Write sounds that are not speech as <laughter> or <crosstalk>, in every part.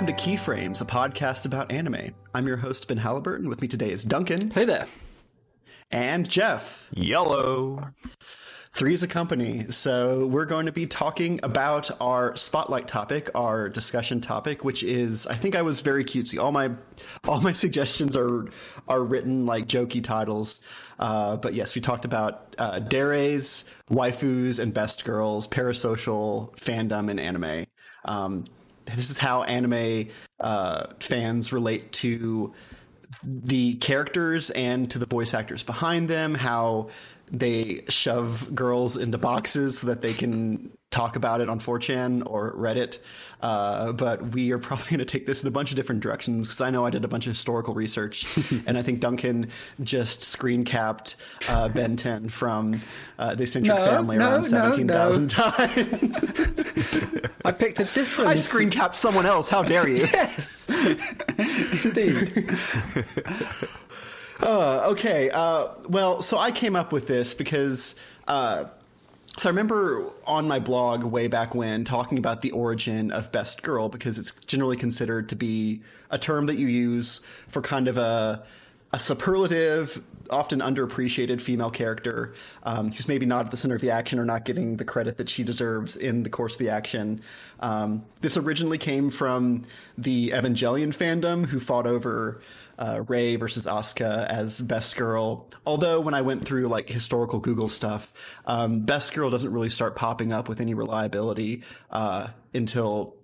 Hello and welcome to Keyframes, a podcast about anime. I'm your host, Ben Halliburton. With me today is Duncan. Hey there. And Jeff. Yellow. Three is a company. So we're going to be talking about our spotlight topic, our discussion topic, which is I think I was very cutesy. All my all my <laughs> suggestions are are written like jokey titles. Uh, but yes, we talked about uh, deres, waifus, and best girls, parasocial fandom, and anime. Um, this is how anime uh, fans relate to the characters and to the voice actors behind them, how they shove girls into boxes so that they can talk about it on 4chan or Reddit. Uh, but we are probably going to take this in a bunch of different directions because I know I did a bunch of historical research, <laughs> and I think Duncan just screen capped uh, Ben 10 from uh, The Eccentric No, Family no, around no, 17,000 times. <laughs> I picked a different. I screen capped someone else. How dare you? Yes, <laughs> indeed. Uh, okay. Uh, well, so I came up with this because. Uh, so I remember on my blog way back when talking about the origin of best girl because it's generally considered to be a term that you use for kind of a a superlative, often underappreciated female character um, who's maybe not at the center of the action or not getting the credit that she deserves in the course of the action. Um, this originally came from the Evangelion fandom, who fought over uh, Rei versus Asuka as best girl. Although when I went through like historical Google stuff, um, best girl doesn't really start popping up with any reliability uh, until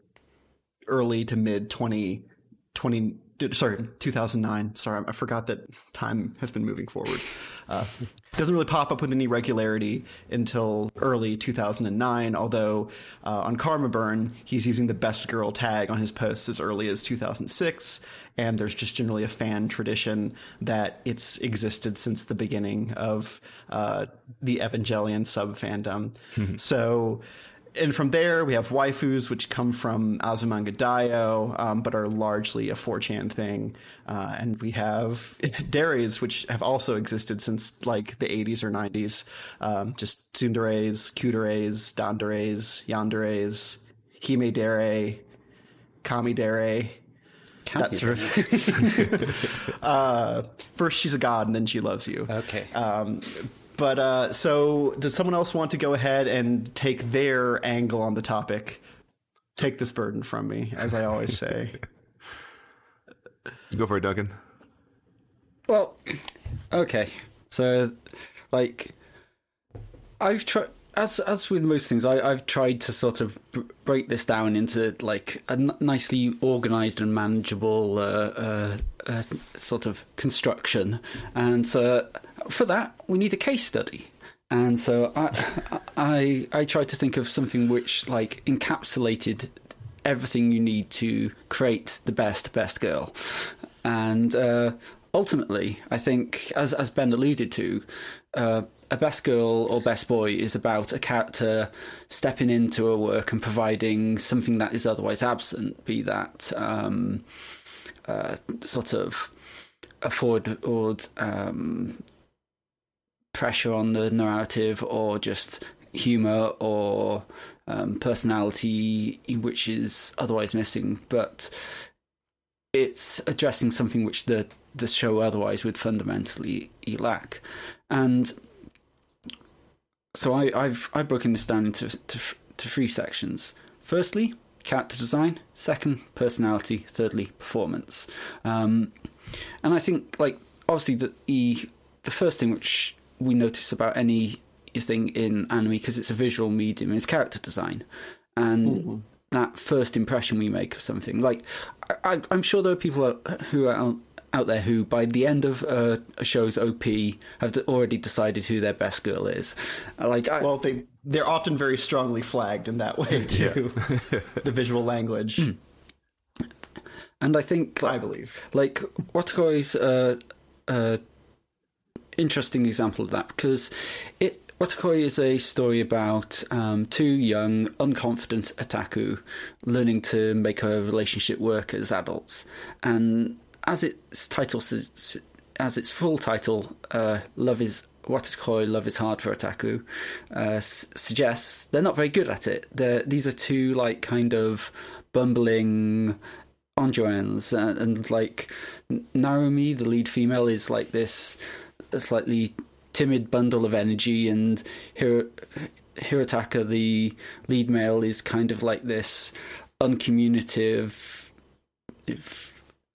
early to mid 20, 20 sorry 2009 sorry i forgot that time has been moving forward. <laughs> Uh, doesn't really pop up with any regularity until early 2009 although uh, on karma burn he's using the best girl tag on his posts as early as 2006 and there's just generally a fan tradition that it's existed since the beginning of uh, the evangelion sub fandom <laughs> so and from there we have waifus, which come from Azumanga Daioh, um, but are largely a 4chan thing. Uh, and we have <laughs> deres, which have also existed since like the 80s or 90s. Um, just tsunderes, kuderes, danderes, yanderes, hime dere, kami dere. That sort of. <laughs> uh, first, she's a god, and then she loves you. Okay. Um, but uh, so, does someone else want to go ahead and take their angle on the topic? Take this burden from me, as I always say. <laughs> You go for it, Duncan. Well, okay. So, like, I've tried. As as with most things, I, I've tried to sort of break this down into like a n- nicely organised and manageable uh, uh, uh, sort of construction, and for that we need a case study. And so I, <laughs> I I tried to think of something which like encapsulated everything you need to create the best best girl, and uh, ultimately, I think as as Ben alluded to. A best girl or best boy is about a character stepping into a work and providing something that is otherwise absent, be that um, uh, sort of afford or um, pressure on the narrative or just humor or um, personality which is otherwise missing. But it's addressing something which the the show otherwise would fundamentally lack. And so I, I've I've broken this down into to, to three sections. Firstly, character design. Second, personality. Thirdly, performance. Um, and I think like obviously the the, the first thing which we notice about any thing in anime because it's a visual medium is character design, and Mm-hmm. that first impression we make of something. Like I, I'm sure there are people who are out, out there who, by the end of uh, a show's OP, have already decided who their best girl is. Uh, Like I, Well, they they're often very strongly flagged in that way too. <laughs> the visual language, and I think I believe. like Watakoi's uh, uh, interesting example of that because it Watakoi is a story about um, two young, unconfident otaku learning to make a relationship work as adults, and as its title, as its full title, uh, "Love is Watakoi Love is Hard for Otaku uh, s- suggests, they're not very good at it. They're, these are two like kind of bumbling Anjoans, and, and like Narumi, the lead female, is like this slightly timid bundle of energy, and Hiro, Hirotaka, the lead male, is kind of like this uncommunicative,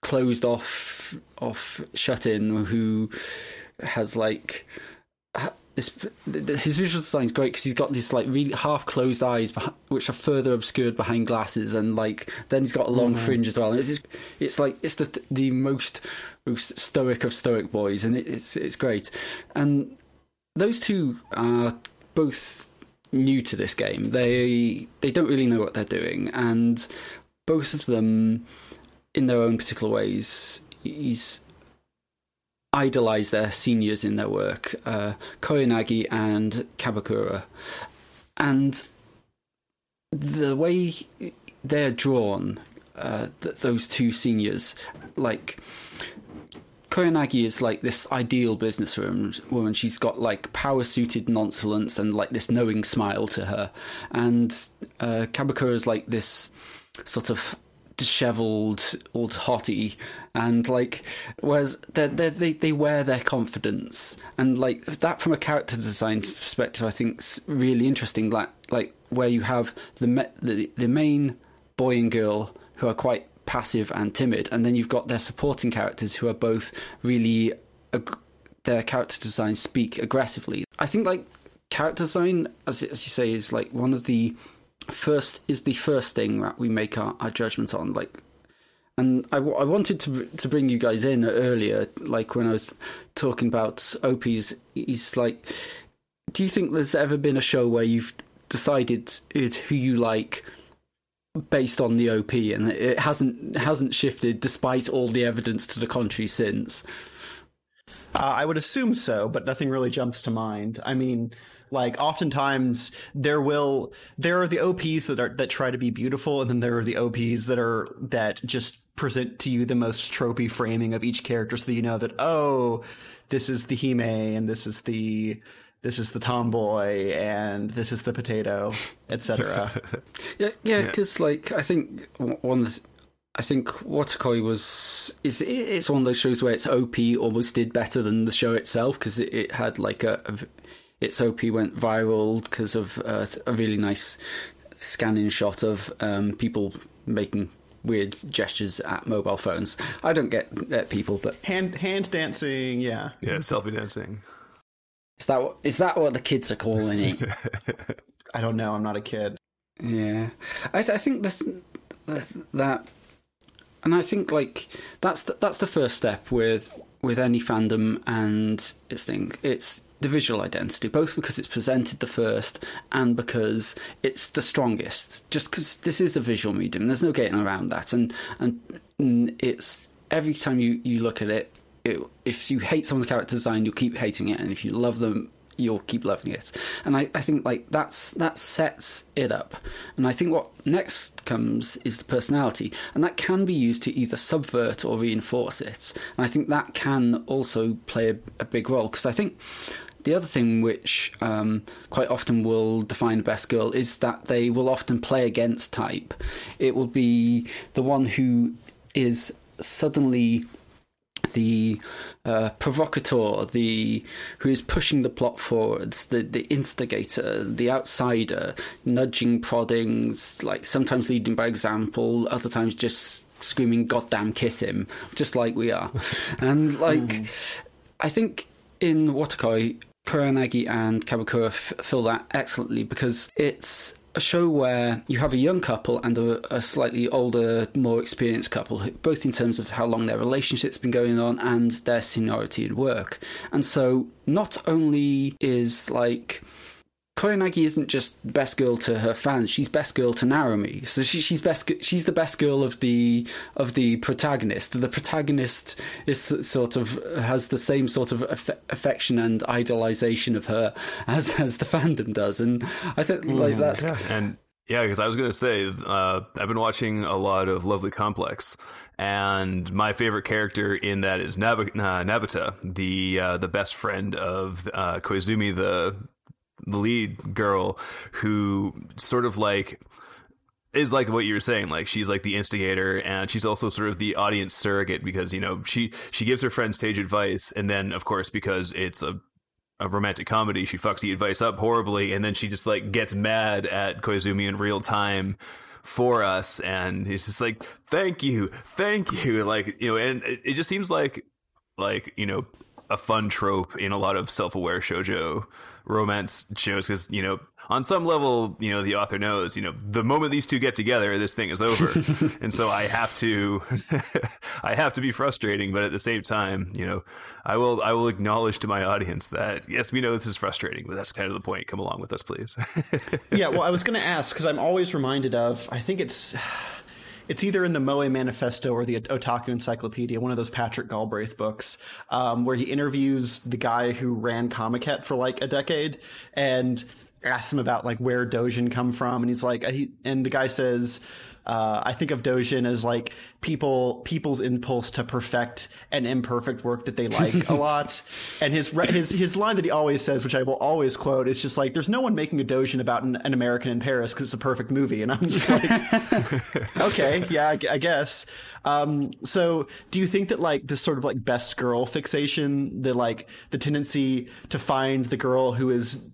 closed off, off shut in who has like this his visual design is great because he's got this like really half closed eyes which are further obscured behind glasses and like then he's got a long mm. fringe as well. And it's it's like it's the the most most stoic of stoic boys and it's it's great. And those two are both new to this game. They they don't really know what they're doing and both of them in their own particular ways he's idolized their seniors in their work, uh, Koyanagi and Kabakura. And the way they're drawn, uh, th- those two seniors, like Koyanagi is like this ideal businesswoman. She's got like power suited nonchalance and like this knowing smile to her. And uh, Kabakura is like this sort of dishevelled old hottie and like whereas they they they wear their confidence. And like that from a character design perspective i think's really interesting. Like like where you have the the, the main boy and girl who are quite passive and timid and then you've got their supporting characters who are both really ag- their character design speak aggressively. I think like character design as, as you say is like one of the first is the first thing that we make our, our judgment on. Like, and I, I wanted to to bring you guys in earlier, like when I was talking about OPs. He's like, do you think there's ever been a show where you've decided it, who you like based on the OP, and it hasn't hasn't shifted despite all the evidence to the contrary since? Uh, I would assume so, but nothing really jumps to mind. I mean, like oftentimes there will there are the OPs that are that try to be beautiful, and then there are the OPs that are that just present to you the most tropey framing of each character, so that you know that oh, this is the Hime, and this is the this is the tomboy and this is the potato, etc. <laughs> yeah, yeah, because yeah. like I think one. I think Watakoi was is it's one of those shows where its OP almost did better than the show itself because it, it, had like a, a, its OP went viral because of uh, a really nice scanning shot of um, people making weird gestures at mobile phones. I don't get at people, but hand hand dancing, yeah, yeah, selfie dancing. Is that what, is that what the kids are calling it? <laughs> I don't know. I'm not a kid. Yeah, I, th- I think this, that, and I think like that's the, that's the first step with with any fandom and its thing. It's the visual identity, both because it's presented the first and because it's the strongest. Just because this is a visual medium, there's no getting around that, and and it's every time you you look at it, it if you hate someone's character design, you'll keep hating it, and if you love them, you'll keep loving it. And I, I think like that's that sets it up. And I think what next comes is the personality. And that can be used to either subvert or reinforce it. And I think that can also play a, a big role because I think the other thing which um, quite often will define a best girl is that they will often play against type. It will be the one who is suddenly the uh, provocateur, the who is pushing the plot forwards, the the instigator, the outsider, nudging, prodding, like sometimes leading by example, other times just screaming "Goddamn, kiss him," just like we are, <laughs> and like mm. I think in Watakoi, Koyanagi and Kabakura f- fill that excellently because it's a show where you have a young couple and a, a, slightly older, more experienced couple, both in terms of how long their relationship's been going on and their seniority in work. And so, not only is like Koyanagi isn't just best girl to her fans; she's best girl to Narumi. So she, she's best. She's the best girl of the of the protagonist. The protagonist is sort of has the same sort of aff- affection and idolization of her as as the fandom does, and I think like mm, that's yeah. and Yeah, because I was going to say, uh, I've been watching a lot of Lovely Complex, and my favorite character in that is Nab- uh, Nabita, the uh, the best friend of uh, Koizumi, the the lead girl, who sort of like is like what you were saying like she's like the instigator and she's also sort of the audience surrogate because you know she she gives her friend stage advice and then of course because it's a a romantic comedy she fucks the advice up horribly and then she just like gets mad at Koizumi in real time for us and he's just like thank you thank you like you know and it, it just seems like like you know a fun trope in a lot of self-aware shojo romance shows because you know on some level, you know, the author knows, you know, the moment these two get together, this thing is over. <laughs> and so I have to, <laughs> I have to be frustrating, but at the same time, you know, I will, I will acknowledge to my audience that yes, we know this is frustrating, but that's kind of the point. Come along with us, please. <laughs> yeah. Well, I was going to ask because I'm always reminded of, I think it's, it's either in the Moe Manifesto or the Otaku Encyclopedia, one of those Patrick Galbraith books, um, where he interviews the guy who ran Comiket for like a decade, and asks him about like where Dojin come from, and he's like, he, and the guy says, uh, I think of Dojin as like people people's impulse to perfect an imperfect work that they like a <laughs> lot. And his his his line that he always says, which I will always quote, is just like, "There's no one making a Dojin about an, an American in Paris because it's a perfect movie." And I'm just like, <laughs> okay, yeah, I, I guess. Um, so do you think that like this sort of like best girl fixation, the like the tendency to find the girl who is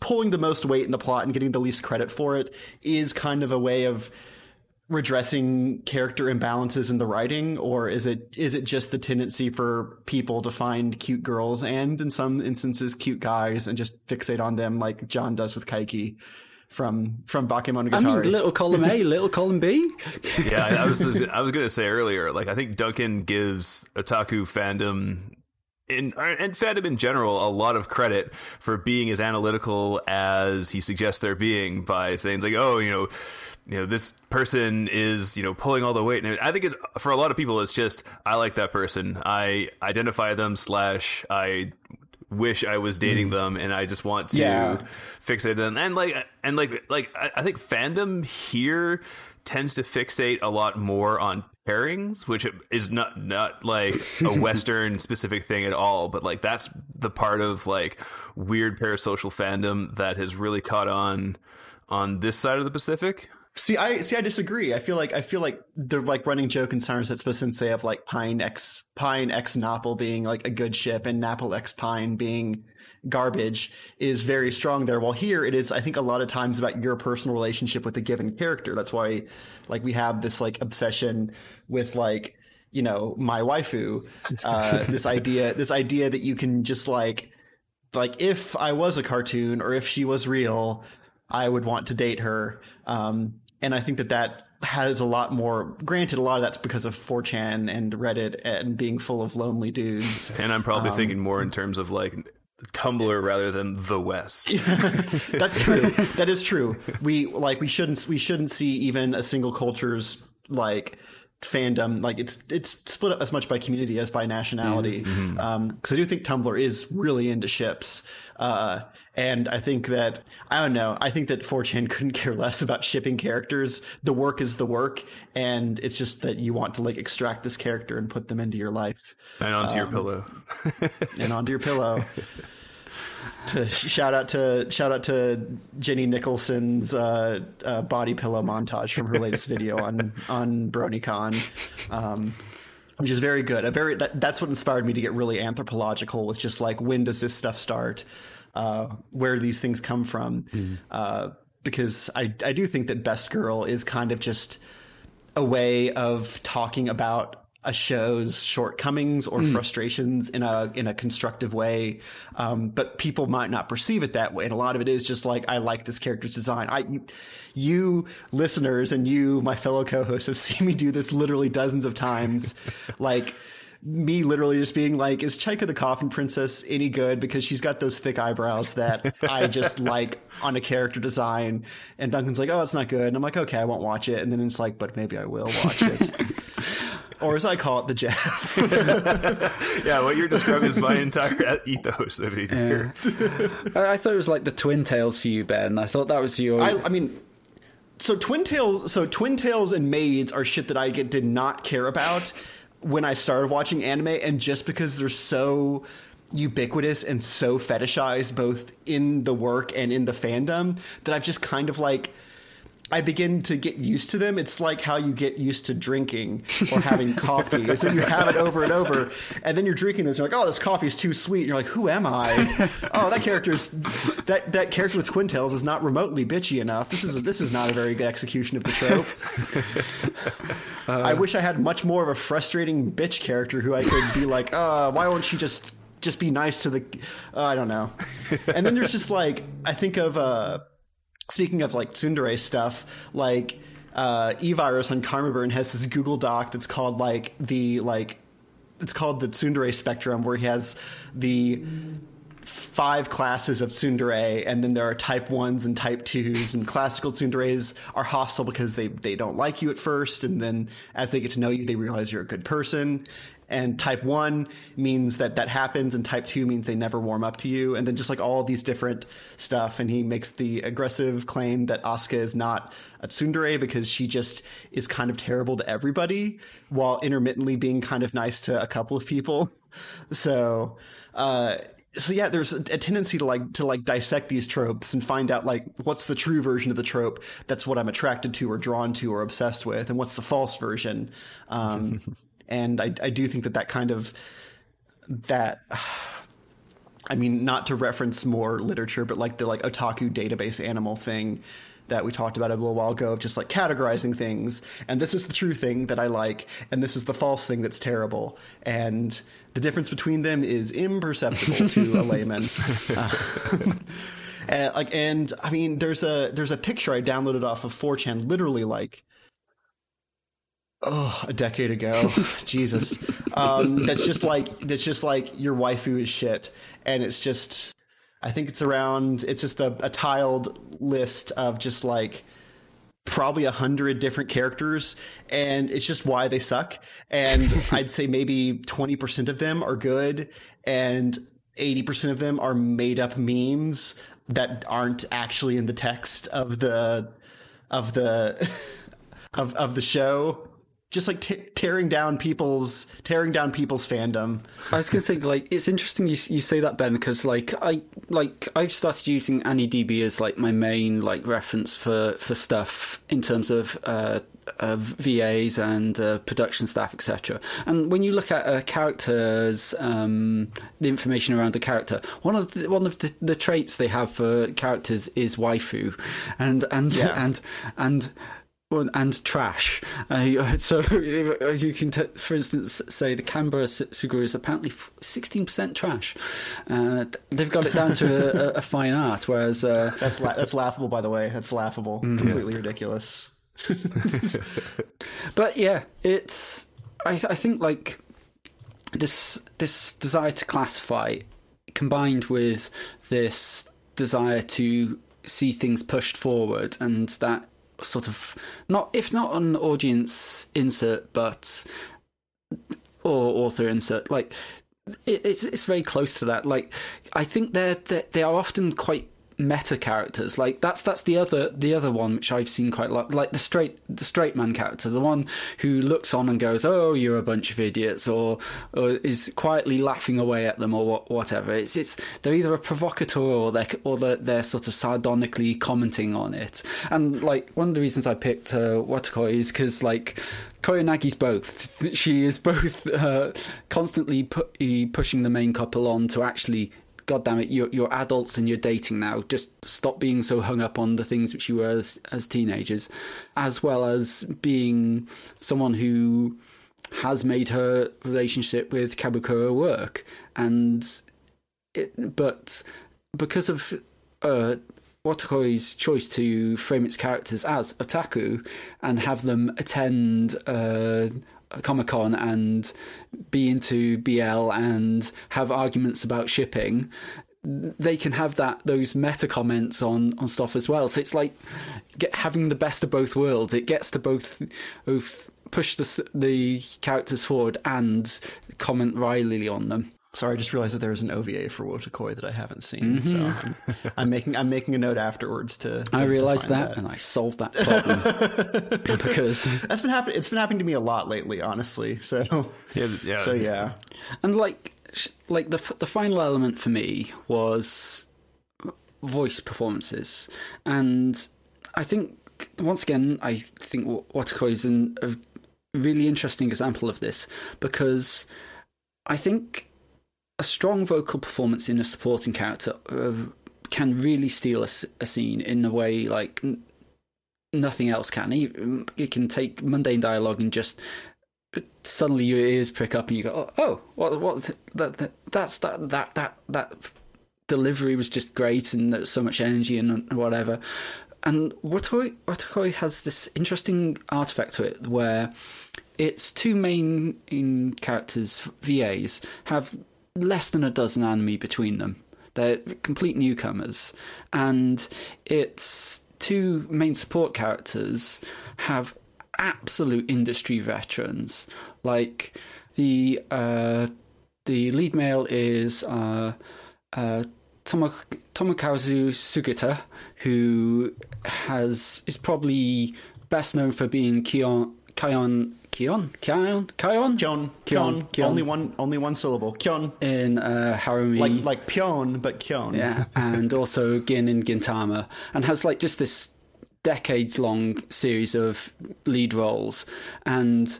pulling the most weight in the plot and getting the least credit for it is kind of a way of redressing character imbalances in the writing or is it is it just the tendency for people to find cute girls and in some instances cute guys and just fixate on them like John does with Kaiki from from Bakemonogatari. I mean, little column A, <laughs> little column B. yeah, I was <laughs> I was gonna say earlier, like I think Duncan gives otaku fandom in, and fandom in general a lot of credit for being as analytical as he suggests they're being by saying like, oh, you know, you know, this person is you know pulling all the weight, and I think it, for a lot of people, it's just I like that person, I identify them slash I wish I was dating mm. them, and I just want to yeah. fixate them, and like and like like I, I think fandom here tends to fixate a lot more on pairings, which is not not like a <laughs> Western specific thing at all, but like that's the part of like weird parasocial fandom that has really caught on on this side of the Pacific. See, I see. I disagree. I feel like I feel like the like running joke in Sayonara Zetsubou Sensei of like Pine X Pine X Napple being like a good ship and Napple X Pine being garbage is very strong there. While here it is, I think a lot of times about your personal relationship with a given character. That's why like we have this like obsession with like, you know, my waifu, uh, <laughs> this idea, this idea that you can just like, like if I was a cartoon or if she was real, I would want to date her. Um, and I think that that has a lot more. Granted, a lot of that's because of 4chan and Reddit and being full of lonely dudes. <laughs> And I'm probably um, thinking more in terms of like Tumblr rather than the West. <laughs> That's true. that is true. We like we shouldn't we shouldn't see even a single culture's like fandom like it's it's split up as much by community as by nationality. Because mm-hmm. um, I do think Tumblr is really into ships. Uh, and I think that, I don't know, I think that 4chan <laughs> couldn't care less about shipping characters. The work is the work. And it's just that you want to like extract this character and put them into your life. And onto um, your pillow. and onto your pillow. <laughs> to shout out to shout out to Jenny Nicholson's uh, uh, body pillow montage from her latest video on on BronyCon. Um, which is very good. A very that, that's what inspired me to get really anthropological with just like when does this stuff start? uh, where these things come from. Mm. Uh, because I, I do think that Best Girl is kind of just a way of talking about a show's shortcomings or mm. frustrations in a in a constructive way, um, but people might not perceive it that way. And a lot of it is just like I like this character's design. I, you, listeners and you, my fellow co-hosts, have <laughs> seen me do this literally dozens of times. like me literally just being like, is Chaika the Coffin Princess any good? Because she's got those thick eyebrows that I just <laughs> like on a character design. And Duncan's like, oh, it's not good. And I'm like, okay, I won't watch it. And then it's like, but maybe I will watch it. <laughs> or as I call it, the Jeff. <laughs> yeah, what you're describing is my entire <laughs> ethos of it here. Yeah. I thought it was like the Twin Tails for you, Ben. I thought that was your. I, I mean, so twin tails so twin tails and maids are shit that i get, did not care about when i started watching anime and just because they're so ubiquitous and so fetishized both in the work and in the fandom that i've just kind of like I begin to get used to them. It's like how you get used to drinking or having <laughs> coffee. so you have it over and over, and then you're drinking this. And you're like, oh, this coffee is too sweet. And you're like, who am I? <laughs> oh, that character's that that character with twin tails is not remotely bitchy enough. This is this is not a very good execution of the trope. <laughs> Uh, I wish I had much more of a frustrating bitch character who I could be like, uh, why won't she just just be nice to the? Uh, I don't know. And then there's just like I think of. Uh, speaking of like tsundere stuff, like uh, E-Virus on Karma Burn has this Google Doc that's called like the like it's called the tsundere spectrum, where he has the five classes of tsundere, and then there are type ones and type twos. And classical tsunderes are hostile because they they don't like you at first, and then as they get to know you, they realize you're a good person and type 1 means that that happens and type 2 means they never warm up to you. And then just like all these different stuff. And he makes the aggressive claim that Asuka is not a tsundere because she just is kind of terrible to everybody while intermittently being kind of nice to a couple of people. <laughs> So uh so yeah there's a, a tendency to like to like dissect these tropes and find out like what's the true version of the trope that's what i'm attracted to or drawn to or obsessed with and what's the false version. Um <laughs> and I, I do think that that kind of that <sighs> I mean, not to reference more literature, but like the like otaku database animal thing that we talked about a little while ago of just like categorizing things. And this is the true thing that I like, and this is the false thing that's terrible. And the difference between them is imperceptible to a <laughs> layman. Uh, and, <laughs> like, and I mean, there's a there's a picture I downloaded off of 4chan, literally like oh a decade ago. <laughs> Jesus. Um, that's just like that's just like your waifu is shit. And it's just i think it's around it's just a, a tiled list of just like probably a hundred different characters. And it's just why they suck. And <laughs> i'd say maybe 20% of them are good and 80% of them are made up memes that aren't actually in the text of the of the <laughs> of of the show just like t- tearing down people's tearing down people's fandom. I was gonna say like it's interesting you you say that Ben because like I like I've started using AniDB as like my main like reference for for stuff in terms of. Uh, uh, VAs and uh, production staff, etc. And when you look at a character's um, the information around the character, one of the, one of the, the, traits they have for characters is waifu, and and yeah. <laughs> and and and trash. Uh, <laughs> so you can, t- for instance, say the Kanbaru Suruga is apparently 16% trash. Uh, they've got it down to a, a fine art, whereas uh, <laughs> that's la- that's laughable. By the way, that's laughable. Mm-hmm. Completely ridiculous. <laughs> but yeah, it's. I, I think like this this desire to classify, combined with this desire to see things pushed forward, and that sort of not if not an audience insert, but or author insert. Like it, it's it's very close to that. Like I think they're, they're they are often quite meta characters. Like that's that's the other the other one which I've seen quite a lot. Like the straight the straight man character, the one who looks on and goes, "Oh, you're a bunch of idiots," or or is quietly laughing away at them, or what, whatever. It's it's they're either a provocateur or they or they're, they're sort of sardonically commenting on it. And like one of the reasons I picked uh, Wotakoi is because like Koyanagi's both. <laughs> She is both uh, constantly pu- pushing the main couple on to actually God damn it, you're, you're adults and you're dating now. Just stop being so hung up on the things which you were as, as teenagers, as well as being someone who has made her relationship with Kabakura work. And it, but because of uh, Wotakoi's choice to frame its characters as otaku and have them attend uh, Comic Con and be into BL and have arguments about shipping, they can have that those meta comments on on stuff as well. So it's like get, having the best of both worlds. It gets to both both push the the characters forward and comment wryly on them. Sorry, I just realized that there is an OVA for Wotakoi that I haven't seen. So I'm, I'm making I'm making a note afterwards to. to Mm-hmm. I to realized find that, and I solved that problem <laughs> because That's been happening. It's been happening to me a lot lately, honestly. So Yeah, yeah. so yeah. And like, like the the final element for me was voice performances, and I think once again, I think Watakoi is an, a really interesting example of this because I think a strong vocal performance in a supporting character uh, can really steal a scene in a way like n- nothing else can. It, it can take mundane dialogue and just suddenly your ears prick up and you go, oh, oh what, what, that, that, that's that, that, that, that delivery was just great and there was so much energy and whatever. And Watakoi, Watakoi has this interesting artifact to it where its two main characters, VAs, have less than a dozen anime between them. They're complete newcomers. And its two main support characters have absolute industry veterans. Like the uh, the lead male is uh, uh, Tomo- Tomokazu Sugita, who has is probably best known for being Kion Kion Kion Kion Kion Kyon, Kyon, Kyon. only one only one syllable. Kyon, in uh, Haruhi. like like Pyon, but Kyon. Yeah, <laughs> and also Gin in Gintama, and has like just this decades long series of lead roles, and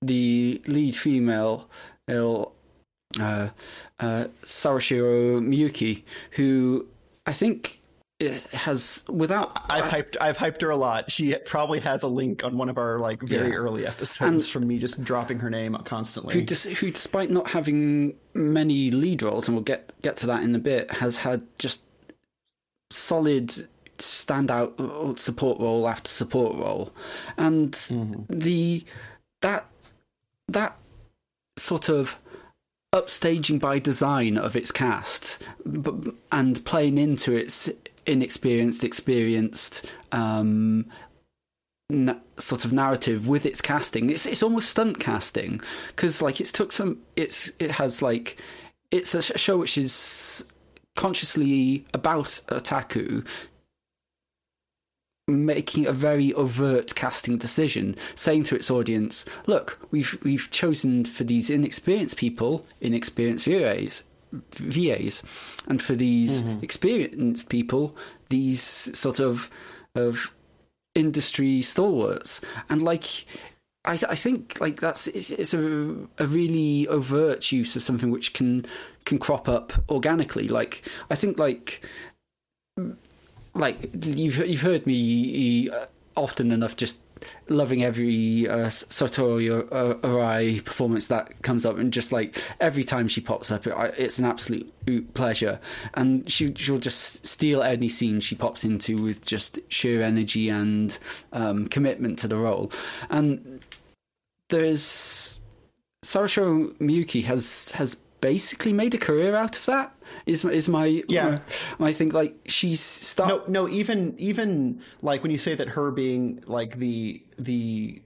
the lead female, uh, uh, Sawashiro Miyuki, who I think has without I've hyped I've hyped her a lot. She probably has a link on one of our like very Yeah. early episodes And- from me just dropping her name constantly. who, dis- who, despite not having many lead roles, and we'll get get to that in a bit, has had just solid standout uh, support role after support role, and the that that sort of upstaging by design of its cast, but, and playing into its inexperienced, experienced. Um, na- sort of narrative with its casting. It's it's almost stunt casting because like it's took some. It's it has like it's a show which is consciously about otaku making a very overt casting decision saying to its audience look we've we've chosen for these inexperienced people inexperienced VAs VAs and for these experienced people these sort of of industry stalwarts. And like I, I think like that's it's, it's a a really overt use of something which can can crop up organically. Like I think like like you've you've heard me uh, often enough just loving every uh, Satomi uh, Arai performance that comes up and just like every time she pops up it, it's an absolute pleasure. And she she'll just steal any scene she pops into with just sheer energy and um, commitment to the role. And there's Sawashiro Miyuki has has basically made a career out of that is is my Yeah. I think like she's start no, no, even even like when you say that her being like the the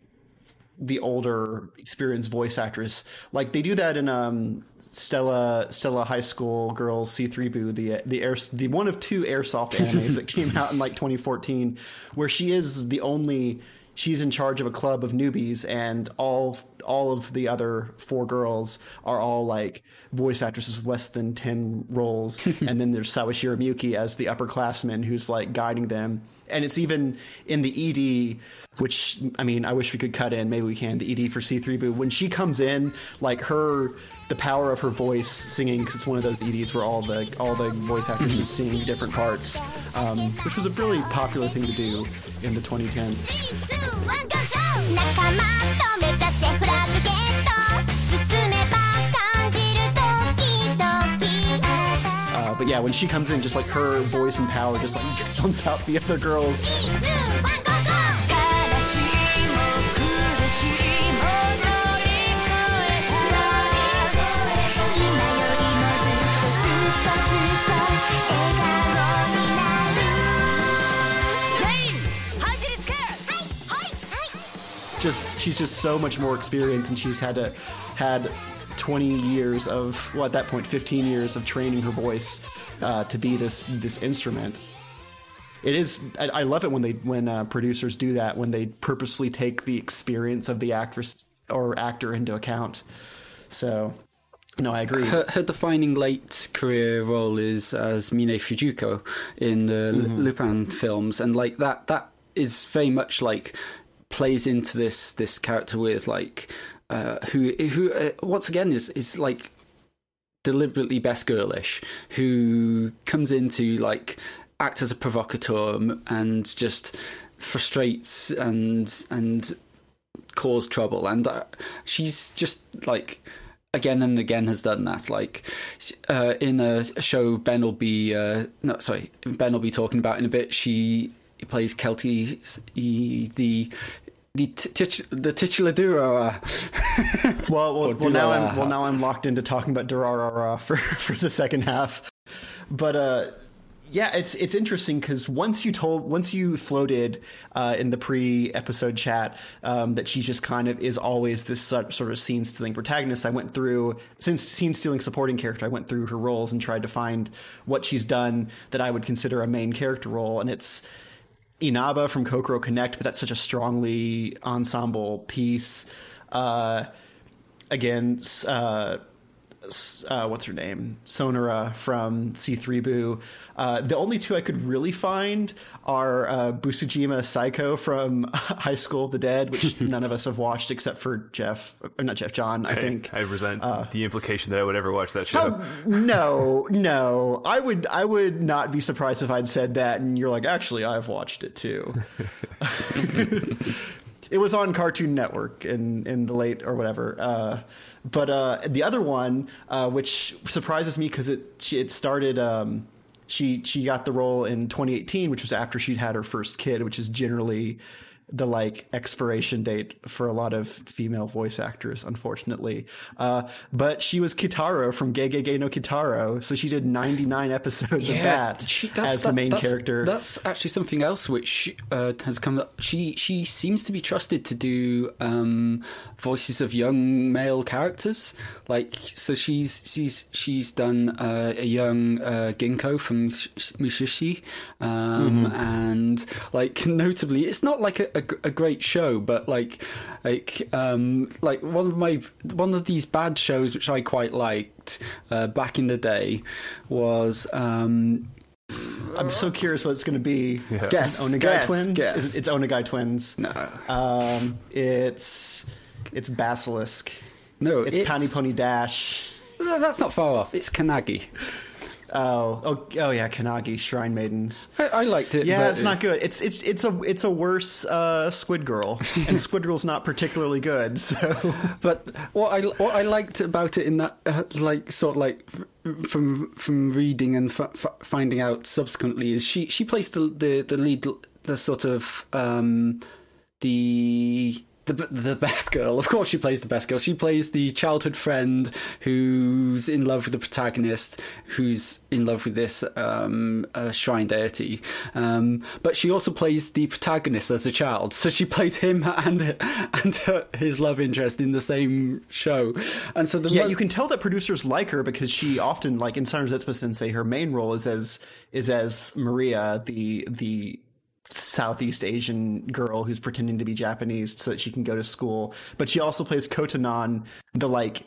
the older experienced voice actress, like they do that in um Stella Stella High School Girls C3 Boo, the the air the one of two airsoft animes that came <laughs> out in like 2014, where she is the only she's in charge of a club of newbies and all all of the other four girls are all like voice actresses with less than 10 roles. <laughs> And then there's Sawashiro Miyuki as the upperclassman who's like guiding them. And it's even in the ED which I mean I wish we could cut in. Maybe we can. The ED for C3 Boo. When she comes in like her the power of her voice singing because it's one of those EDs where all the all the voice actresses sing different parts, um, which was a really popular thing to do in the 2010s. Three, two, one, go, go! But yeah, when she comes in, just like her voice and power just like <laughs> drowns out the other girls. Three, two, one, Just she's just so much more experienced, and she's had to had 20 years of well at that point 15 years of training her voice uh, to be this this instrument. It is I, I love it when they when uh, producers do that when they purposely take the experience of the actress or actor into account. So no i agree. Her, her defining late career role is as Mine Fujiko in the Mm-hmm. Lupin films, and like that, that is very much like plays into this this character with like uh, who who uh, once again is is like deliberately best girlish, who comes in to like act as a provocateur and just frustrates and and cause trouble. And uh, she's just like again and again has done that. Like uh, in a show ben will be uh, no sorry ben will be talking about in a bit she plays Celty e- the the tit- the titular duo <laughs> well, well, well now I'm well now I'm locked into talking about Durarara for <laughs> for the second half. But uh, yeah, it's it's interesting because once you told once you floated uh, in the pre-episode chat um, that she just kind of is always this sort sort of scene stealing protagonist. I went through since scene stealing supporting character. I went through her roles and tried to find what she's done that I would consider a main character role, and it's. Inaba from Kokoro Connect, but that's such a strongly ensemble piece. Uh, again, uh, uh, what's her name? Sonora from C3 Boo. Uh, the only two I could really find are uh, Busujima Saeko from <laughs> High School of the Dead, which <laughs> none of us have watched except for Jeff, or not Jeff, John, I I, think. I resent the implication that I would ever watch that show. Oh, no, no. I would I would not be surprised if I'd said that and you're like, actually I've watched it too. <laughs> it was on Cartoon Network in in the late or whatever. Uh, but uh, the other one, uh, which surprises me because it it started. Um, she she got the role in 2018, which was after she'd had her first kid, which is generally the like expiration date for a lot of female voice actors, unfortunately. Uh, but she was Kitaro from GeGeGe no Kitaro, so she did 99 episodes of that she- as the main that's- character. That's actually something else which uh, has come up. She she seems to be trusted to do um, voices of young male characters. Like so, she's she's she's done uh, a young uh, Ginko from Sh- Sh- Mushishi, um, Mm-hmm. and like <laughs> notably, it's not like a, a, a great show, but like like um, like one of my one of these bad shows which I quite liked uh, back in the day was. Um, I'm so curious what it's going to be. Guess, Is it Onegai guess, twins. guess. Is it- It's Onegai twins. No. Um, it's it's Basilisk. No, It's, Pony Pony Dash. No, That's not far off. It's Kannagi. Oh, oh, oh yeah, Kannagi Shrine Maidens. I, I liked it. Yeah, it's not good. It's it's it's a it's a worse uh, Squid Girl, and <laughs> Squid Girl's not particularly good. So <laughs> But what I what I liked about it in that, uh, like, sort of like from from reading and f- f- finding out subsequently, is she she plays the the, the lead, the sort of um, the. The, the best girl. Of course, she plays the best girl. She plays the childhood friend who's in love with the protagonist, who's in love with this um, uh, shrine deity. Um, but she also plays the protagonist as a child. So she plays him and and her, his love interest in the same show. And so the yeah, you can tell that producers like her because she often, like in Summer's Zetsuba Sensei, her main role is as is as Maria, the the Southeast Asian girl who's pretending to be Japanese so that she can go to school. But she also plays Kotonon, the like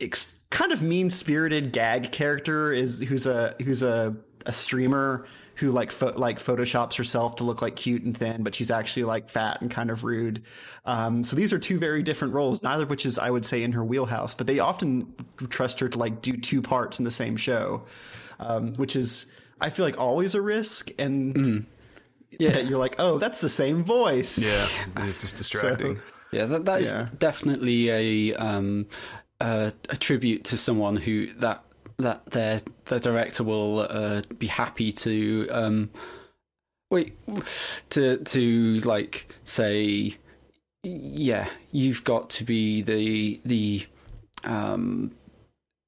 ex- kind of mean spirited gag character is who's a who's a a streamer who like pho- like photoshops herself to look like cute and thin, but she's actually like fat and kind of rude. Um, so these are two very different roles, neither of which is I would say in her wheelhouse. But they often trust her to like do two parts in the same show, um, which is I feel like always a risk and. That you're like, oh, that's the same voice. Yeah, <laughs> it's just distracting. Yeah, that that is Yeah. definitely a um uh, a tribute to someone who that that their the director will uh, be happy to um wait to to like say yeah you've got to be the the um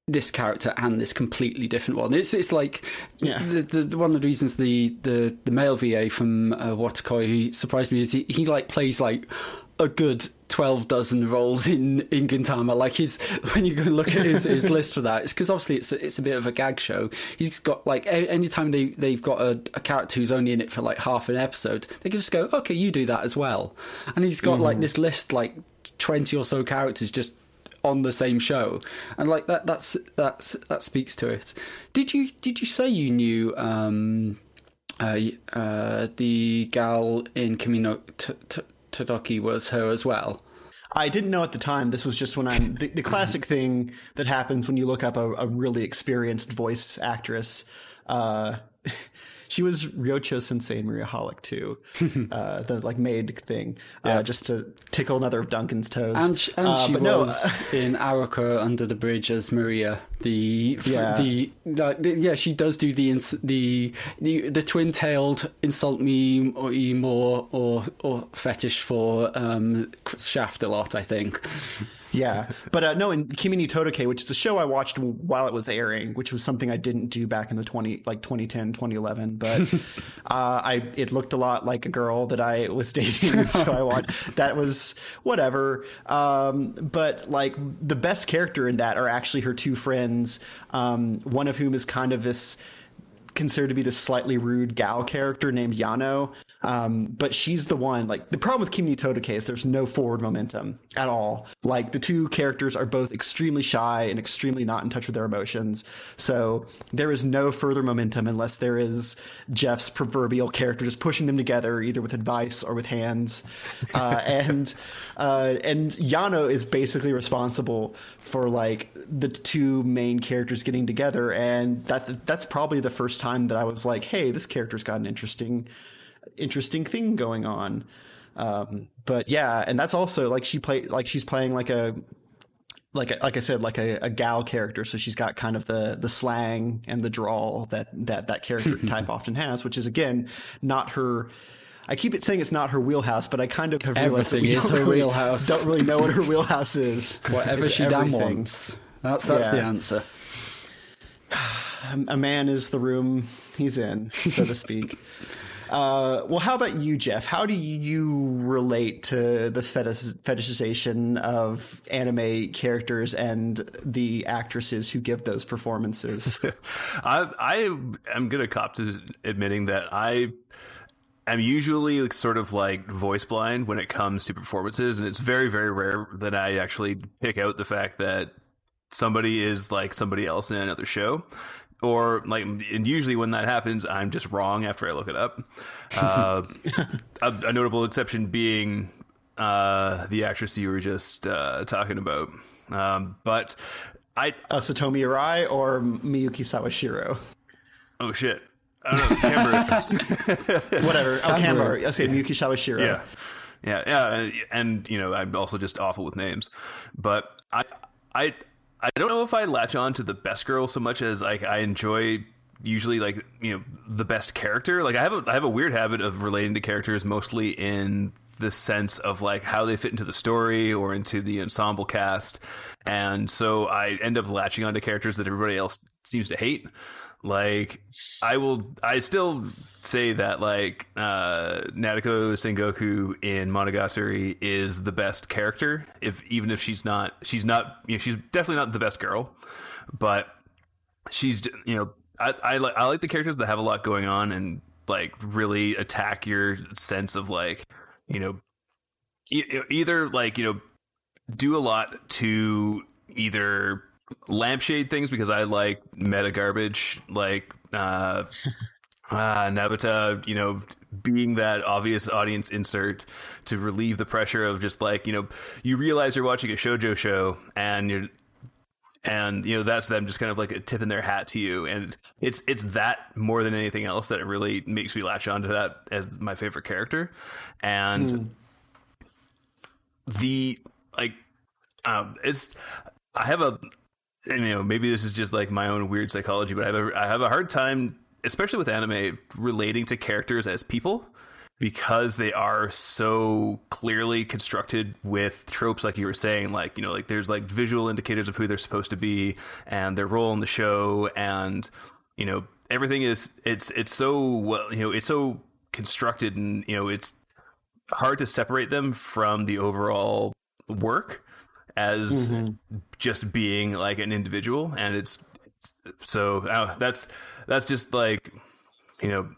this character and this completely different one. It's it's like Yeah. the, the one of the reasons the the the male VA from uh, Watakoi who surprised me is he, he like plays like a good twelve dozen roles in in Gintama. Like he's <laughs> when you go and look at his, his list for that, it's because obviously it's a, it's a bit of a gag show. He's got like anytime they they've got a, a character who's only in it for like half an episode, they can just go, okay, you do that as well. And he's got like this list like twenty or so characters just on the same show, and like that that's that's that speaks to it. Did you did you say you knew? um uh, uh, the gal in Kamino T- T- Todoki was her as well. I didn't know at the time. This was just when I'm the, the classic <laughs> thing that happens when you look up a, a really experienced voice actress. Uh, <laughs> she was Ryocho Sensei Maria Holic too, <laughs> uh, the like maid thing, uh, just to tickle another of Duncan's toes. And, sh- and Uh, she but no, was <laughs> in Arakawa Under the Bridge as Maria. The Yeah. the, the yeah she does do the ins- the the, the twin tailed insult me or e more or or fetish for um, Shaft a lot I think. <laughs> Yeah, but uh, no, in Kimi no Todoke, which is a show I watched while it was airing, which was something I didn't do back in the 20 like 2010, 2011, but <laughs> uh, I it looked a lot like a girl that I was dating, <laughs> so I watched that was whatever. Um, but like the best character in that are actually her two friends, um, one of whom is kind of this considered to be this slightly rude gal character named Yano. Um, but she's the one, like, the problem with Kimi Todoke is there's no forward momentum at all. Like, the two characters are both extremely shy and extremely not in touch with their emotions. So there is no further momentum unless there is Jeff's proverbial character just pushing them together, either with advice or with hands. Uh, <laughs> and, uh, and Yano is basically responsible for, like, the two main characters getting together. And that, that's probably the first time that I was like, hey, this character's got an interesting interesting thing going on. Um, but yeah, and that's also like she play like she's playing like a like a, like I said like a, a gal character, so she's got kind of the the slang and the drawl that that that character <laughs> type often has, which is again not her. I keep it saying it's not her wheelhouse, but I kind of have realized that we Everything is don't her really, wheelhouse. Don't really know what her wheelhouse is. <laughs> Whatever It's she damn wants. That's that's the answer. <sighs> a man is the room he's in, so to speak. <laughs> Uh, well, how about you, Jeff? How do you relate to the fetish- fetishization of anime characters and the actresses who give those performances? <laughs> I I am gonna cop to admitting that I am usually like, sort of like voice blind when it comes to performances, and it's very very rare that I actually pick out the fact that somebody is like somebody else in another show. Or like, and usually when that happens, I'm just wrong after I look it up. <laughs> Uh, a, a notable exception being uh, the actress you were just uh, talking about. Um, but I uh, Satomi Arai or Miyuki Sawashiro? oh shit, I don't know. Kanbaru. <laughs> Whatever. Oh, Kanbaru. I say Miyuki Sawashiro. yeah, yeah, yeah, and you know I'm also just awful with names, but I, I, I don't know if I latch on to the best girl so much as like I enjoy usually like you know the best character. Like I have a I have a weird habit of relating to characters mostly in the sense of like how they fit into the story or into the ensemble cast, and so I end up latching onto characters that everybody else seems to hate. Like I will, I still say that like uh, Nadeko Sengoku in Monogatari is the best character. If even if she's not, she's not, you know, she's definitely not the best girl, but she's you know, I I like I like the characters that have a lot going on and like really attack your sense of like you know e- either like you know do a lot to either lampshade things because I like meta garbage, like uh, <laughs> uh, Nabata, you know, being that obvious audience insert to relieve the pressure of just like you know, you realize you're watching a shojo show and you're. And you know that's them just kind of like a tip in their hat to you, and it's it's that more than anything else that it really makes me latch onto that as my favorite character, and the like um it's i have a you know maybe this is just like my own weird psychology but i have a i have a hard time especially with anime relating to characters as people because they are so clearly constructed with tropes like you were saying like you know like there's like visual indicators of who they're supposed to be and their role in the show and you know everything is it's it's so well you know it's so constructed and you know it's hard to separate them from the overall work as just being like an individual, and it's, it's so uh, that's that's just like. You know,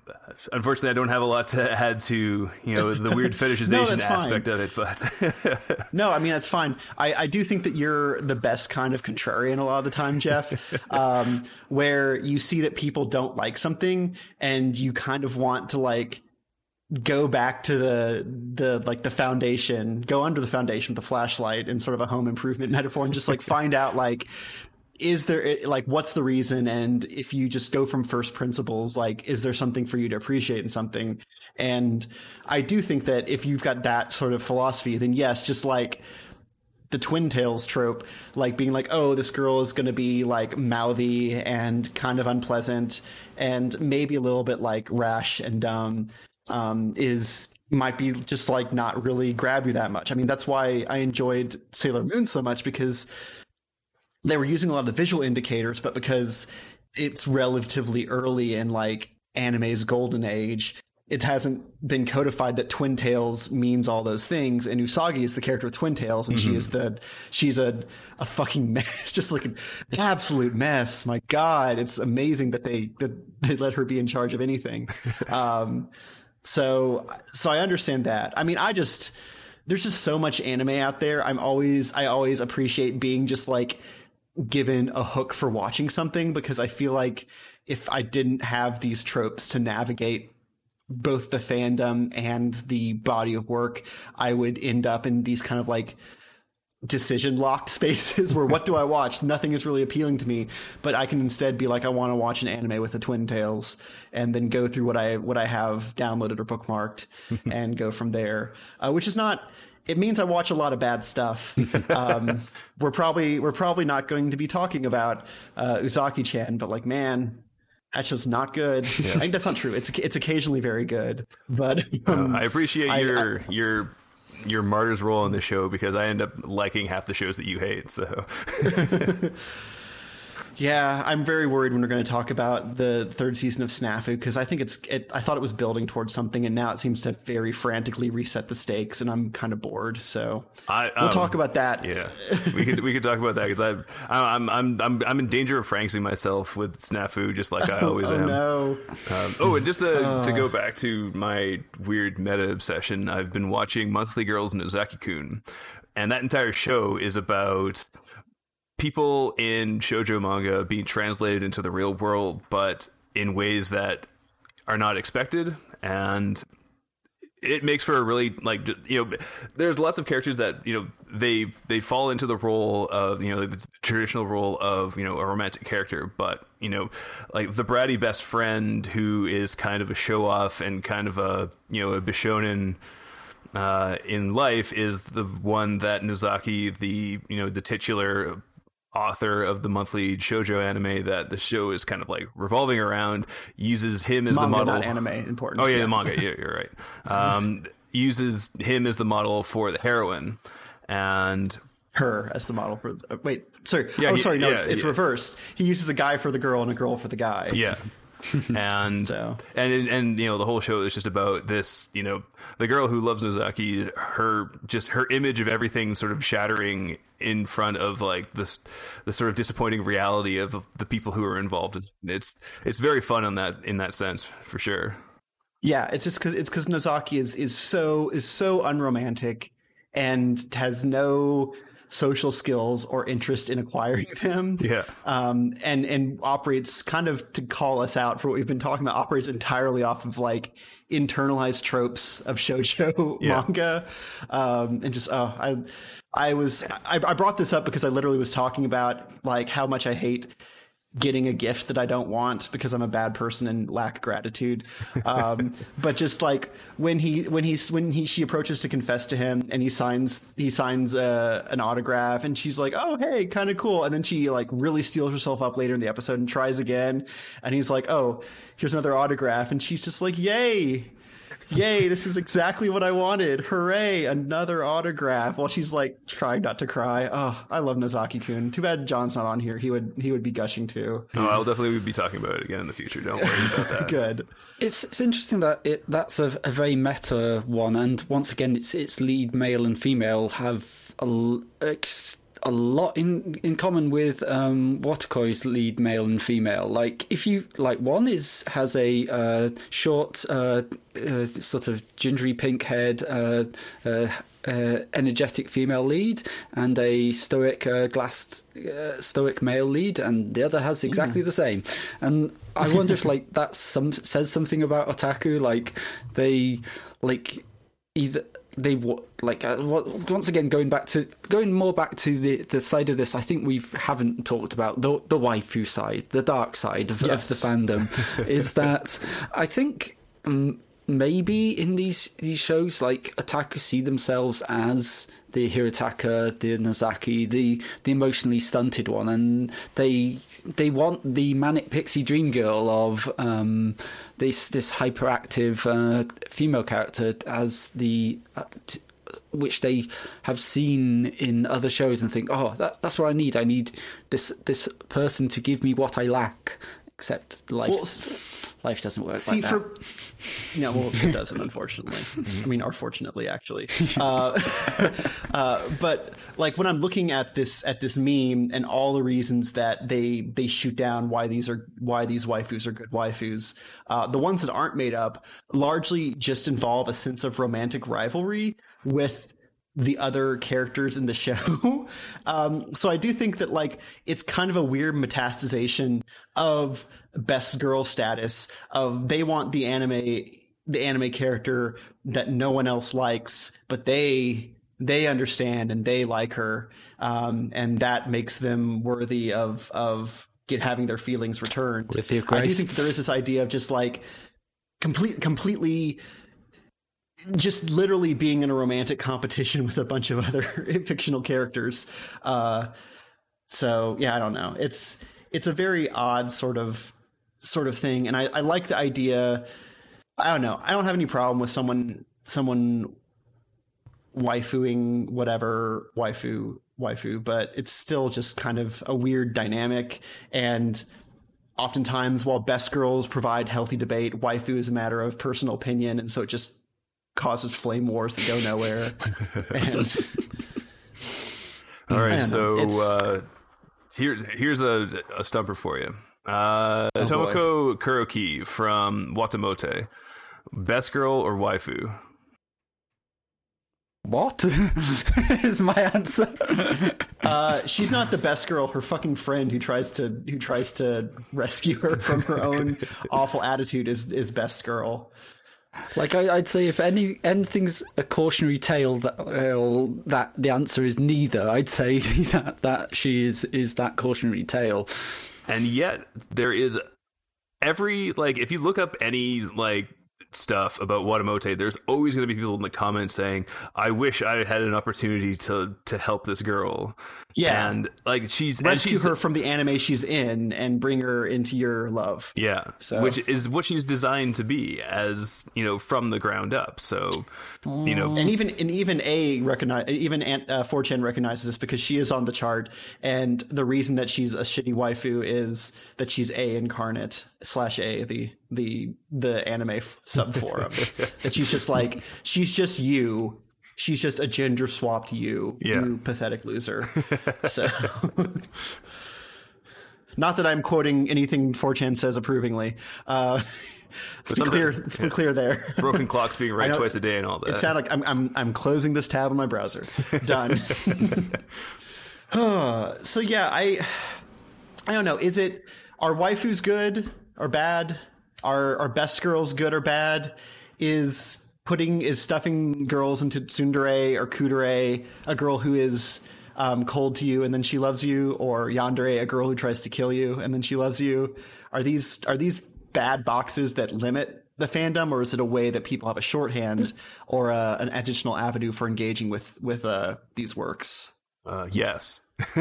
unfortunately, I don't have a lot to add to you know the weird <laughs> fetishization fine. aspect of it, but <laughs> No, I mean that's fine. I, I do think that you're the best kind of contrarian a lot of the time, Jeff. <laughs> um, where you see that people don't like something, and you kind of want to like go back to the the like the foundation, go under the foundation with the flashlight in sort of a home improvement <laughs> metaphor, and just like find out like is there like what's the reason? And if you just go from first principles like is there something for you to appreciate in something? And i do think that if you've got that sort of philosophy then yes just like the twin tails trope like being like oh this girl is going to be like mouthy and kind of unpleasant and maybe a little bit like rash and dumb um, is might be just like not really grab you that much i mean that's why i enjoyed sailor moon so much because they were using a lot of visual indicators, but because it's relatively early in like anime's golden age, it hasn't been codified that twin tails means all those things. And Usagi is the character with twin tails, and she is the she's a a fucking <laughs> mess, just like an absolute mess. My God, it's amazing that they that they let her be in charge of anything. <laughs> um, so so I understand that. I mean, I just there's just so much anime out there. I'm always I always appreciate being just like given a hook for watching something because I feel like if I didn't have these tropes to navigate both the fandom and the body of work, I would end up in these kind of like decision locked spaces where what do I watch? Nothing is really appealing to me, but I can instead be like, I want to watch an anime with the Twin Tails, and then go through what I what I have downloaded or bookmarked, <laughs> and go from there. Uh, which is not. It means I watch a lot of bad stuff. Um, <laughs> we're probably we're probably not going to be talking about uh, Uzaki-chan, but like, man. That show's not good. <laughs> I think that's not true. It's it's occasionally very good, but um, I appreciate I- your your your martyr's role on the show because I end up liking half the shows that you hate. So <laughs> Yeah, I'm very worried when we're going to talk about the third season of Snafu because I think it's. It, I thought it was building towards something, and now it seems to very frantically reset the stakes, and I'm kind of bored. So I, we'll um, talk about that. Yeah, we could we could talk about that because I'm I'm I'm I'm in danger of franksing myself with snafu just like I always <laughs> oh am. no! Um, oh, and just to, <sighs> to go back to my weird meta obsession, I've been watching Monthly Girls Nozaki Kun, and that entire show is about people in shoujo manga being translated into the real world, but in ways that are not expected, and it makes for a really like you know there's lots of characters that you know they they fall into the role of you know the traditional role of you know a romantic character. But you know like the bratty best friend who is kind of a show off and kind of a you know a bishonen uh, in life is the one that Nozaki, the you know the titular author of the monthly shojo anime that the show is kind of like revolving around, uses him as Manga, the model. not anime. Important. Oh yeah, the manga. Yeah, you're right. <laughs> Um, uses him as the model for the heroine, and her as the model for. Uh, wait, sorry. Yeah, oh, he- sorry. No, yeah, it's, it's yeah. reversed. He uses a guy for the girl and a girl for the guy. yeah. <laughs> and So. and and you know the whole show is just about this you know the girl who loves Nozaki her just her image of everything sort of shattering in front of like this the sort of disappointing reality of the people who are involved it's it's very fun on that in that sense for sure Yeah, it's just because it's because Nozaki is is so is so unromantic and has no social skills or interest in acquiring <laughs> them. Yeah. Um, and and operates kind of to call us out for what we've been talking about. Operates entirely off of like internalized tropes of shoujo <laughs> Yeah. manga, um, and just oh, I I was I, I brought this up because I literally was talking about like how much I hate getting a gift that I don't want because I'm a bad person and lack gratitude. <laughs> Um, but just like when he when he's when he she approaches to confess to him and he signs he signs uh, an autograph and she's like, oh hey, kind of cool. And then she like really steals herself up later in the episode and tries again. And he's like, oh, here's another autograph. And she's just like, yay. Yay, this is exactly what I wanted. Hooray, another autograph. While she's like trying not to cry. Oh, I love Nozaki kun. Too bad John's not on here. He would he would be gushing too. Oh, I'll definitely be talking about it again in the future. Don't worry about that. <laughs> Good. It's it's interesting that it that's a, a very meta one, and once again, its its lead male and female have a, l- ex- a lot in in common with um, Watakoi's lead male and female. Like if you like, one is has a uh, short, uh, uh, sort of gingery pink haired. Uh, uh, uh, energetic female lead and a stoic uh, glassed uh, stoic male lead, and the other has exactly the same. And I wonder if like that some says something about otaku, like they like either they like uh, once again going back to going more back to the the side of this. I think we haven't talked about the the waifu side, the dark side of, Yes. of the fandom. <laughs> is that I think. Um, maybe in these these shows, like otakus see themselves as the Hirotaka, the Nozaki, the the emotionally stunted one, and they they want the manic pixie dream girl of um, this this hyperactive uh, female character as the. Uh, t- which they have seen in other shows and think, oh, that, that's what I need. I need this this person to give me what I lack. Except life, Well, life doesn't work See, like that. for no, well, it doesn't, unfortunately. <laughs> I mean, or fortunately, actually. <laughs> Uh, <laughs> uh, but like when I'm looking at this at this meme and all the reasons that they they shoot down why these are why these waifus are good waifus, uh, the ones that aren't made up largely just involve a sense of romantic rivalry with the other characters in the show. <laughs> um, so I do think that like it's kind of a weird metastasization of best girl status of they want the anime the anime character that no one else likes, but they they understand and they like her, um, and that makes them worthy of of get having their feelings returned. With your I do think that there is this idea of just like complete completely just literally being in a romantic competition <laughs> with a bunch of other <laughs> fictional characters. Uh, so yeah, I don't know. It's it's a very odd sort of sort of thing, and I, I like the idea. I don't know. I don't have any problem with someone someone waifuing whatever waifu waifu, but it's still just kind of a weird dynamic and. Oftentimes, while best girls provide healthy debate, waifu is a matter of personal opinion, and so it just causes flame wars that go nowhere. <laughs> and All I right, don't know. so It's- uh, here, here's a, a stumper for you. Uh, Oh, Tomoko Kuroki from Watamote. Best girl or waifu? What <laughs> is my answer? uh, she's not the best girl. Her fucking friend who tries to who tries to rescue her from her <laughs> own awful attitude is is best girl. Like I, I'd say, if any anything's a cautionary tale, that uh, that the answer is neither. I'd say <laughs> that that she is is that cautionary tale. and yet there is every like if you look up any like stuff about Watamote, there's always going to be people in the comments saying, "I wish I had an opportunity to to help this girl." Yeah. and like she's Rescue she's, her from the anime she's in and bring her into your love. Yeah, So- which is what she's designed to be, as you know, from the ground up. So, you know, And even and even a recognize even Ant- uh, 4chan recognizes this because she is on the chart, and the reason that she's a shitty waifu is that she's a incarnate slash a the the the anime f- subforum <laughs> that she's just like she's just you. She's just a gender swapped you, Yeah. you pathetic loser. <laughs> so, not that I'm quoting anything 4chan says approvingly. Uh, something- clear. Let's be clear there. <laughs> broken clocks being right twice a day and all that. It sounded like I'm I'm I'm closing this tab on my browser. Done. <sighs> So yeah, I I don't know. Is it are waifus good or bad? Are are best girls good or bad? Is putting is stuffing girls into tsundere or kudere a girl who is um, cold to you and then she loves you, or yandere a girl who tries to kill you and then she loves you? Are these are these bad boxes that limit the fandom, or is it a way that people have a shorthand or uh, an additional avenue for engaging with with uh, these works? Uh, yes, <laughs>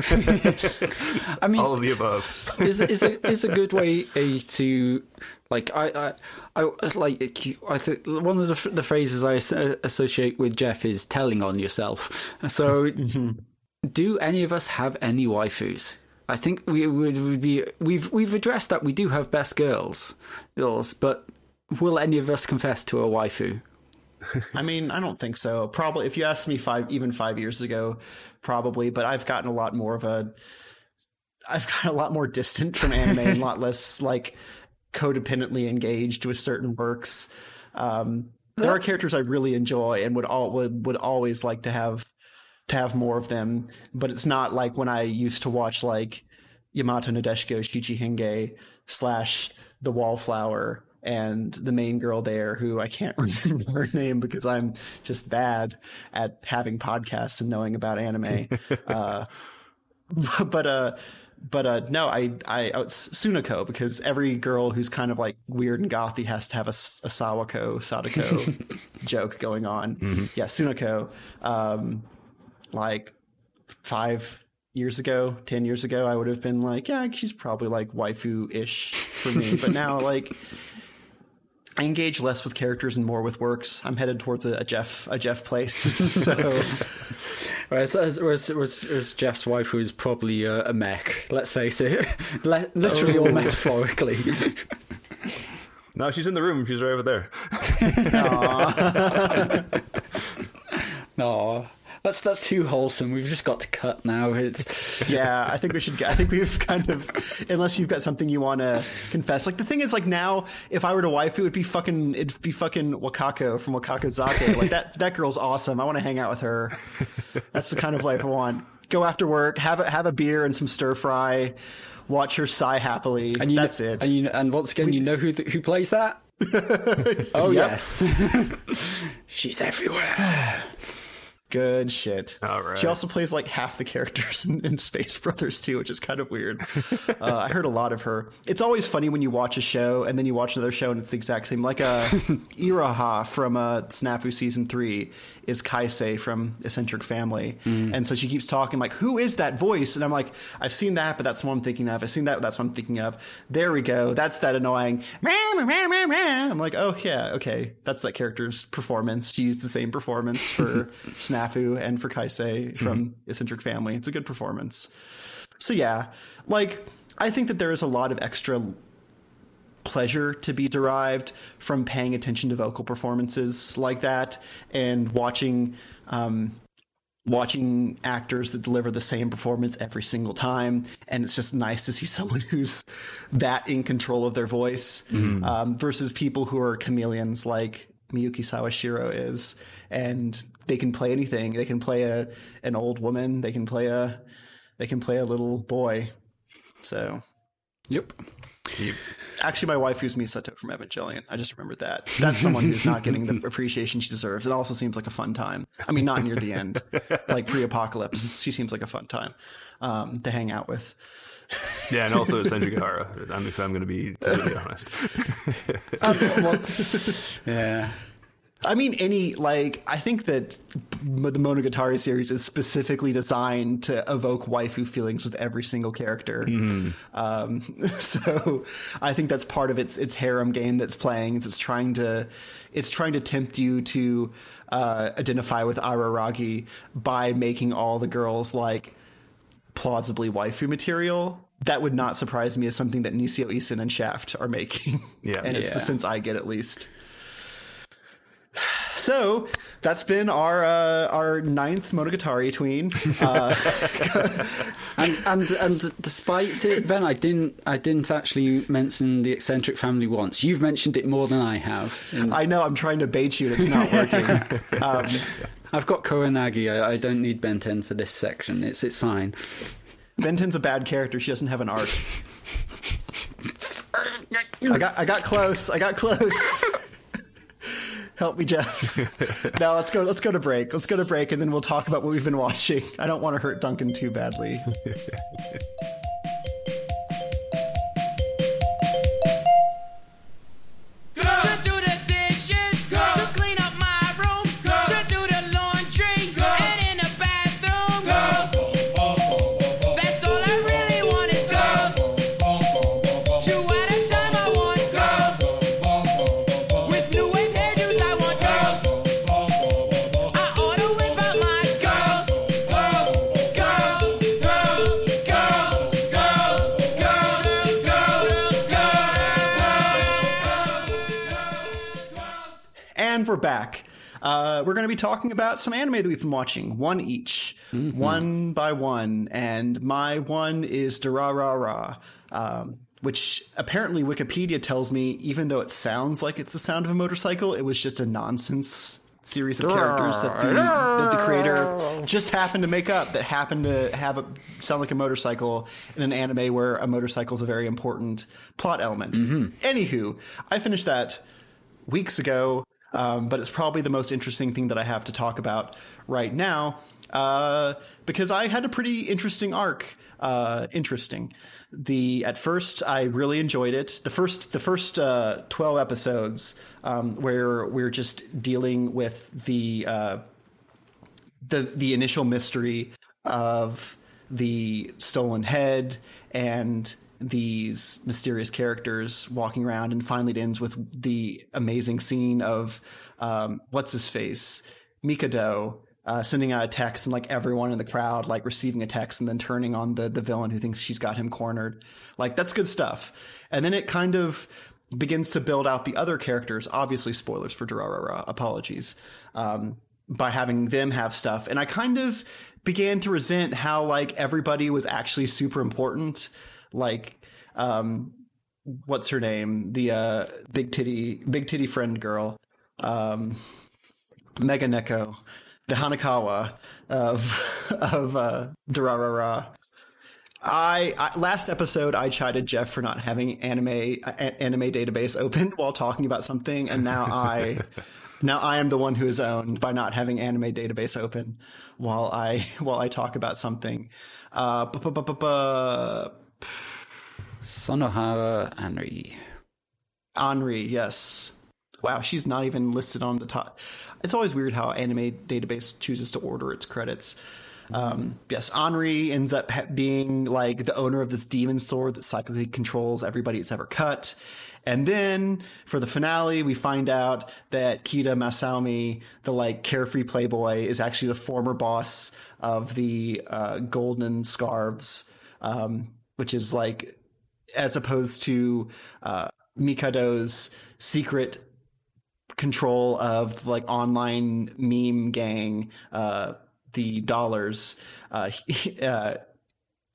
I mean, All of the above. is is a is a good way uh, to like I I, I like I think one of the the phrases I associate with Jeff is telling on yourself. So, do any of us have any waifus? I think we would would be we've we've addressed that we do have best girls, girls, but will any of us confess to a waifu? <laughs> I mean, I don't think so. Probably, if you asked me five, even five years ago, probably. But I've gotten a lot more of a, I've <laughs> gotten a lot more distant from anime and a lot less like codependently engaged with certain works. Um, there are characters I really enjoy and would all would would always like to have to have more of them. But it's not like when I used to watch like Yamato Nadeshiko Shichi Henge slash The Wallflower and the main girl there who I can't <laughs> remember her name because I'm just bad at having podcasts and knowing about anime. <laughs> uh, but uh but uh no I I oh, Sunako because every girl who's kind of like weird and gothy has to have a, a Sawako Sadako <laughs> joke going on. Yeah, Sunako. Um like five years ago, ten years ago, I would have been like, yeah, she's probably like waifu ish for me. but now, like, I engage less with characters and more with works. I'm headed towards a, a Jeff a Jeff place. <laughs> so <laughs> Whereas, whereas, whereas, whereas Jeff's waifu is probably a, a mech. Let's face it, <laughs> Le- literally or oh. metaphorically. No, she's in the room. She's right over there. No, that's that's too wholesome. We've just got to cut now. It's <laughs> yeah, I think we should. I think we've kind of, unless you've got something you want to confess. Like the thing is, like now, if I were to waifu, it'd be fucking, it'd be fucking Wakako from Wakako Zake. <laughs> Like that, that girl's awesome. I want to hang out with her. That's the kind of life I want. Go after work, have a have a beer and some stir fry, watch her sigh happily. and you That's know, it. And, you, and once again, you know who th- who plays that? <laughs> oh yes, she's everywhere. <sighs> <sighs> <sighs> Good shit. All right. She also plays like half the characters <laughs> in, in Space Brothers too, which is kind of weird. <laughs> uh, I heard a lot of her. It's always funny when you watch a show and then you watch another show and it's the exact same. Like uh, <laughs> Iroha from uh, Snafu season three is Kaisei from Eccentric Family, and so she keeps talking like, "Who is that voice?" And I'm like, "I've seen that, but that's what I'm thinking of. I've seen that, but that's what I'm thinking of." There we go. That's that annoying. I'm like, "Oh yeah, okay, that's that character's performance." She used the same performance for Snafu and for Kaisei from Eccentric Family. It's a good performance. So yeah, like I think that there is a lot of extra pleasure to be derived from paying attention to vocal performances like that and watching um, watching actors that deliver the same performance every single time and it's just nice to see <laughs> someone who's that in control of their voice um, versus people who are chameleons like Miyuki Sawashiro is and they can play anything they can play a an old woman they can play a they can play a little boy so Yep. Actually, my wife used Misato from Evangelion. I just remembered that. That's someone who's not getting the <laughs> appreciation she deserves. It also seems like a fun time. I mean, not near the end, like pre-apocalypse. She seems like a fun time um, to hang out with. Yeah, and also <laughs> Senjougahara. I mean, if I'm going to be totally honest. <laughs> Yeah. I mean, any like I think that m- the Monogatari series is specifically designed to evoke waifu feelings with every single character. Um, <laughs> so I think that's part of its its harem game that's playing. Is it's trying to it's trying to tempt you to uh, identify with Araragi by making all the girls like plausibly waifu material. That would not surprise me as something that Nisio Isin and Shaft are making. Yeah. and it's the sense I get at least. So that's been our uh, our ninth Monogatari tween. Uh, <laughs> And and and despite it, Ben, I didn't I didn't actually mention the eccentric family once. You've mentioned it more than I have. And I know I'm trying to bait you, and it's not working. <laughs> um, I've got Kannagi. I, I don't need Benten for this section. It's it's fine. Benten's a bad character. She doesn't have an arc. <laughs> I got I got close. I got close. Help me, Jeff. <laughs> now let's go. Let's go to break. Let's go to break, and then we'll talk about what we've been watching. I don't want to hurt Duncan too badly. <laughs> be talking about some anime that we've been watching, one each, one by one. And my one is Durarara, um, which apparently Wikipedia tells me, even though it sounds like it's the sound of a motorcycle, it was just a nonsense series of characters that the, that the creator just happened to make up that happened to have a sound like a motorcycle in an anime where a motorcycle is a very important plot element. Anywho, I finished that weeks ago, um, but it's probably the most interesting thing that I have to talk about right now uh, because I had a pretty interesting arc. Uh, interesting. The at first I really enjoyed it. The first the first uh, twelve episodes um, where we're just dealing with the uh, the the initial mystery of the stolen head and these mysterious characters walking around and finally it ends with the amazing scene of um, what's his face? Mikado uh, sending out a text and like everyone in the crowd like receiving a text and then turning on the the villain who thinks she's got him cornered. Like that's good stuff. And then it kind of begins to build out the other characters. Obviously spoilers for Durarara. Apologies um, by having them have stuff. And i kind of began to resent how like everybody was actually super important like um what's her name? The uh big titty big titty friend girl um mega neko the Hanekawa of <laughs> of uh durarara. I, I last episode I chided Jeff for not having anime a, anime database open <laughs> while talking about something, and now I <laughs> now I am the one who is owned by not having anime database open while I while I talk about something. Uh, bu- bu- bu- bu- bu- Sonohara Anri. Anri, yes. Wow, she's not even listed on the top. It's always weird how anime database chooses to order its credits. Um, yes, Anri ends up being like the owner of this demon sword that cyclically controls everybody it's ever cut. And then for the finale, we find out that Kida Masaomi, the like carefree playboy, is actually the former boss of the uh, Golden Scarves, um, which is like as opposed to uh, Mikado's secret control of like online meme gang, uh, the dollars. Uh, <laughs> uh,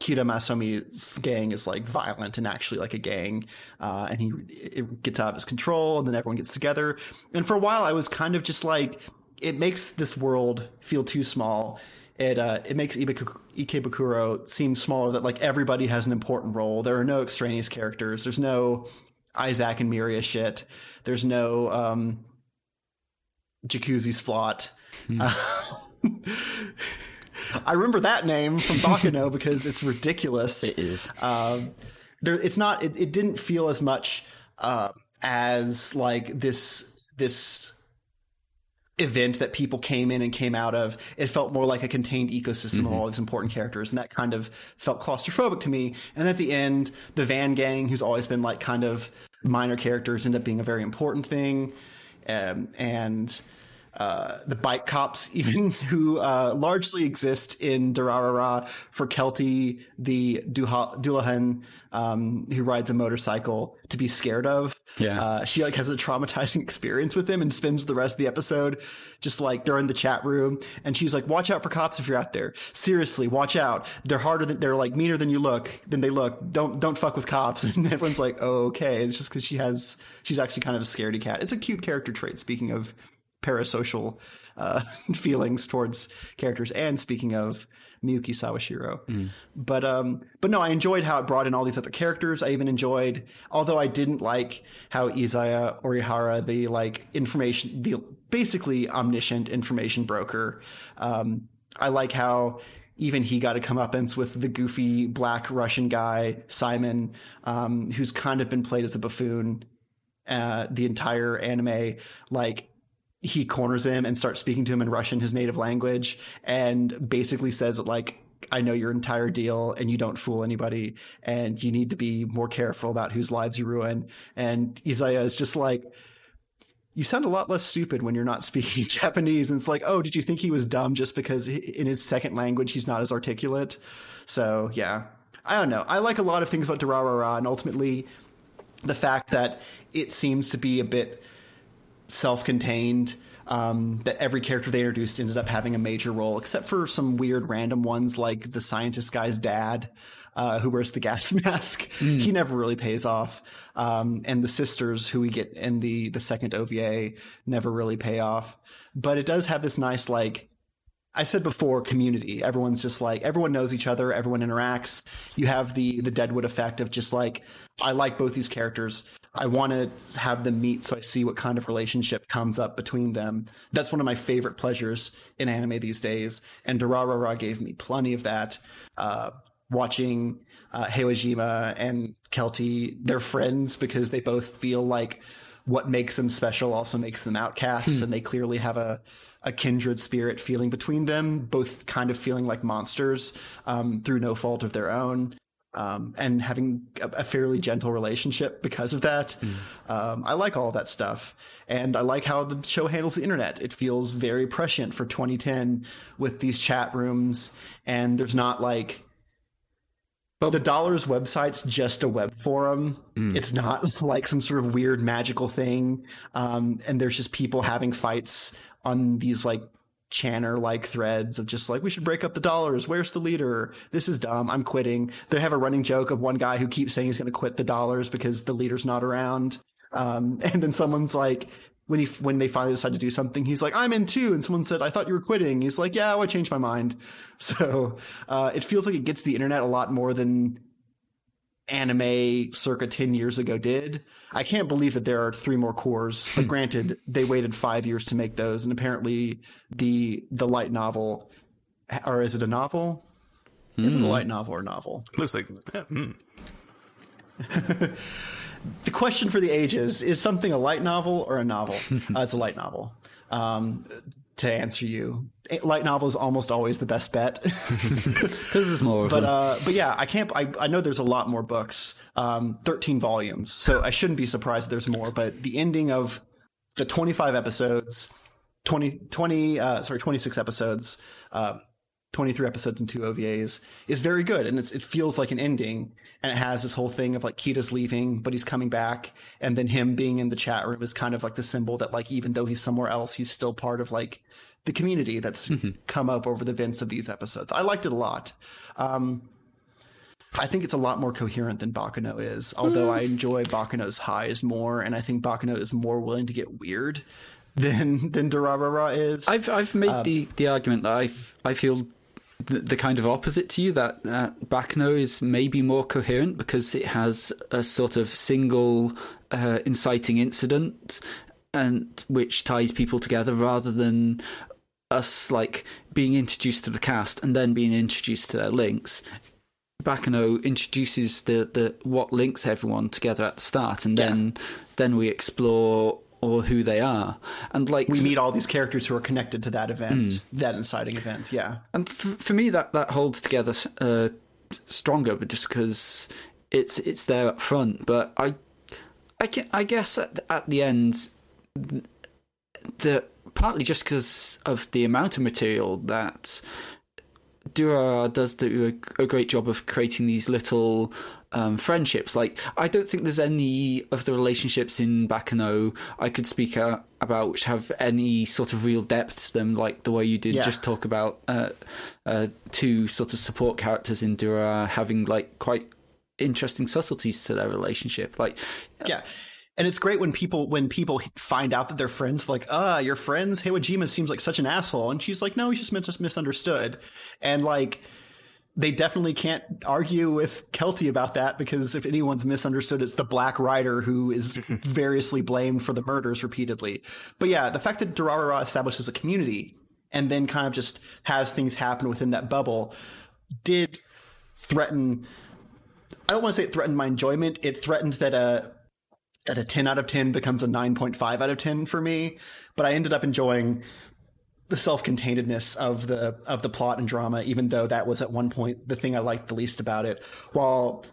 Kida Masaomi's gang is like violent and actually like a gang, uh, and he it gets out of his control, and then everyone gets together. And for a while, I was kind of just like, it makes this world feel too small. It uh, it makes Ikebukuro seem smaller. That like everybody has an important role. There are no extraneous characters. There's no Isaac and Miria shit. There's no um, Jacuzzi Splot. Uh, <laughs> I remember that name from Baccano <laughs> because it's ridiculous. It is. Um, there, it's not. It, it didn't feel as much uh, as like this this event that people came in and came out of. It felt more like a contained ecosystem of all these important characters, and that kind of felt claustrophobic to me. And at the end, the Van Gang, who's always been like kind of minor characters, end up being a very important thing, um, and uh, the bike cops, <laughs> even who uh, largely exist in Durarara for Celty, the Duha- Dullahan um, who rides a motorcycle, to be scared of. Yeah. Uh, she like has a traumatizing <laughs> experience with him and spends the rest of the episode just like they're in the chat room and she's like, "Watch out for cops if you're out there. Seriously, watch out. They're harder than they're like meaner than you look than they look. Don't don't fuck with cops." <laughs> And everyone's like, "Oh, okay." It's just because she has she's actually kind of a scaredy cat. It's a cute character trait. Speaking of parasocial uh, <laughs> feelings towards characters. And speaking of Miyuki Sawashiro, but um, but no, I enjoyed how it brought in all these other characters. I even enjoyed, although I didn't like how Izaya Orihara, the like information, the basically omniscient information broker. Um, I like how even he got a comeuppance with the goofy black Russian guy Simon, um, who's kind of been played as a buffoon uh, the entire anime. Like he corners him and starts speaking to him in Russian, his native language, and basically says like I know your entire deal and you don't fool anybody and you need to be more careful about whose lives you ruin. And Izaya is just like, you sound a lot less stupid when you're not <laughs> speaking Japanese. And it's like, oh, did you think he was dumb just because in his second language he's not as articulate? So yeah, I don't know. I like a lot of things about Durarara, and ultimately the fact that it seems to be a bit self-contained. Um, that every character they introduced ended up having a major role, except for some weird random ones like the scientist guy's dad, uh, who wears the gas <laughs> mask. He never really pays off. Um, and the sisters who we get in the the second OVA never really pay off. But it does have this nice like I said before, community. Everyone's just like everyone knows each other. Everyone interacts. You have the the Deadwood effect of just like I like both these characters. I want to have them meet so I see what kind of relationship comes up between them. That's one of my favorite pleasures in anime these days. And Durarara gave me plenty of that. Uh, watching uh, Heiwajima and Celty, they're friends because they both feel like what makes them special also makes them outcasts, and they clearly have a a kindred spirit feeling between them, both kind of feeling like monsters um, through no fault of their own. Um, and having a, a fairly gentle relationship because of that. Um, I like all that stuff. And I like how the show handles the internet. It feels very prescient for 2010 with these chat rooms. And there's not like, the Dollars website's just a web forum. It's not <laughs> like some sort of weird magical thing. Um, and there's just people having fights on these like Channer like threads of just like, we should break up the dollars. Where's the leader? This is dumb. I'm quitting. They have a running joke of one guy who keeps saying he's going to quit the dollars because the leader's not around. Um, <laughs> and then someone's like, when he when they finally decide to do something, he's like, "I'm in too." And someone said, "I thought you were quitting." He's like, "Yeah, well, I changed my mind." <laughs> So uh, it feels like it gets the internet a lot more than anime circa 10 years ago did. I can't believe that there are three more cores, but granted, they waited five years to make those. And apparently the, the light novel, or is it a novel? Is it a light novel or a novel? Looks like yeah, hmm. <laughs> The question for the ages is something a light novel or a novel? <laughs> uh, it's a light novel. Um, to answer you, light novel is almost always the best bet. <laughs> Because there's more but uh, but yeah, I can't. I, I know there's a lot more books, um, 13 volumes, so I shouldn't be surprised that there's more. But the ending of the 25 episodes, 20, 20 uh, sorry, 26 episodes, uh, 23 episodes and two OVAs is very good, and it's, it feels like an ending. And it has this whole thing of like Kida's leaving, but he's coming back, and then him being in the chat room is kind of like the symbol that like even though he's somewhere else, he's still part of like the community that's come up over the events of these episodes. I liked it a lot. Um, I think it's a lot more coherent than Baccano is, although I enjoy Baccano's highs more, and I think Baccano is more willing to get weird than than Durarara is. I've I've made um, the, the argument that I I feel the, the kind of opposite to you that uh, Baccano is maybe more coherent because it has a sort of single uh, inciting incident and which ties people together rather than us like being introduced to the cast and then being introduced to their links. Baccano introduces the, the what links everyone together at the start, and then then we explore or who they are, and like we meet all these characters who are connected to that event, that inciting event. Yeah, and f- for me that that holds together uh, stronger, but just because it's it's there up front. But I I, can, I guess at, at the end, the partly just because of the amount of material that Dura does do a, a great job of creating these little um, friendships. Like, I don't think there's any of the relationships in Baccano I could speak uh, about which have any sort of real depth to them, like the way you did Yeah. just talk about uh, uh, two sort of support characters in Dura having like quite interesting subtleties to their relationship. Like, yeah. And it's great when people when people find out that they're friends, like, ah, you're friends. Heiwajima seems like such an asshole, and she's like, no, he's just mis- misunderstood, and like. They definitely can't argue with Celty about that because if anyone's misunderstood, it's the Black Rider who is <laughs> variously blamed for the murders repeatedly. But yeah, the fact that Durarara establishes a community and then kind of just has things happen within that bubble did threaten I don't want to say it threatened my enjoyment. It threatened that a that a 10 out of 10 becomes a 9.5 out of 10 for me, but I ended up enjoying the self-containedness of the of the plot and drama even though that was at one point the thing I liked the least about it. While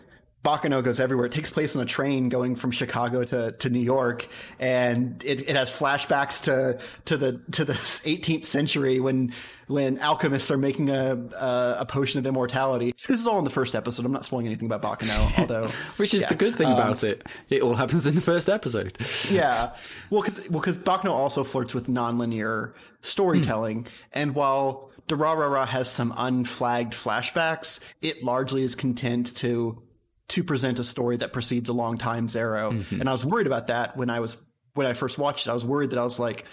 Baccano goes everywhere. It takes place on a train going from Chicago to, to New York, and it, it has flashbacks to to the to the <laughs> 18th century when when alchemists are making a, a a potion of immortality. This is all in the first episode. I'm not spoiling anything about Baccano, <laughs> although Which is the good thing um, about it. It all happens in the first episode. <laughs> yeah. Well, because well, because Baccano also flirts with nonlinear storytelling, hmm. and while Durarara has some unflagged flashbacks, it largely is content to to present a story that precedes a long time zero. Mm-hmm. And I was worried about that when I was when I first watched it. I was worried that I was like.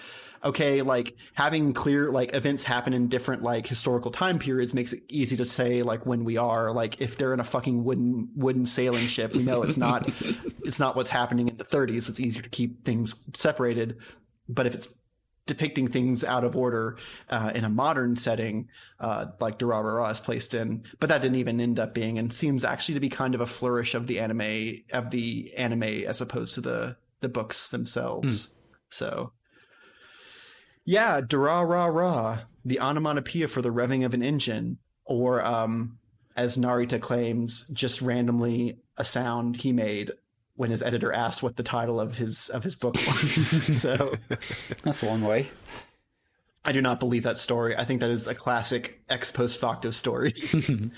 Okay, like having clear like events happen in different like historical time periods makes it easy to say like when we are like if they're in a fucking wooden wooden sailing ship, we know it's not <laughs> it's not what's happening in the 30s. It's easier to keep things separated. But if it's depicting things out of order uh, in a modern setting, uh, like Durarara is placed in, but that didn't even end up being, and seems actually to be kind of a flourish of the anime of the anime as opposed to the the books themselves. So, yeah, Durarara, the onomatopoeia for the revving of an engine, or um, as Narita claims, just randomly a sound he made when his editor asked what the title of his of his book was. <laughs> so That's one way. I do not believe that story. I think that is a classic ex post facto story. <laughs>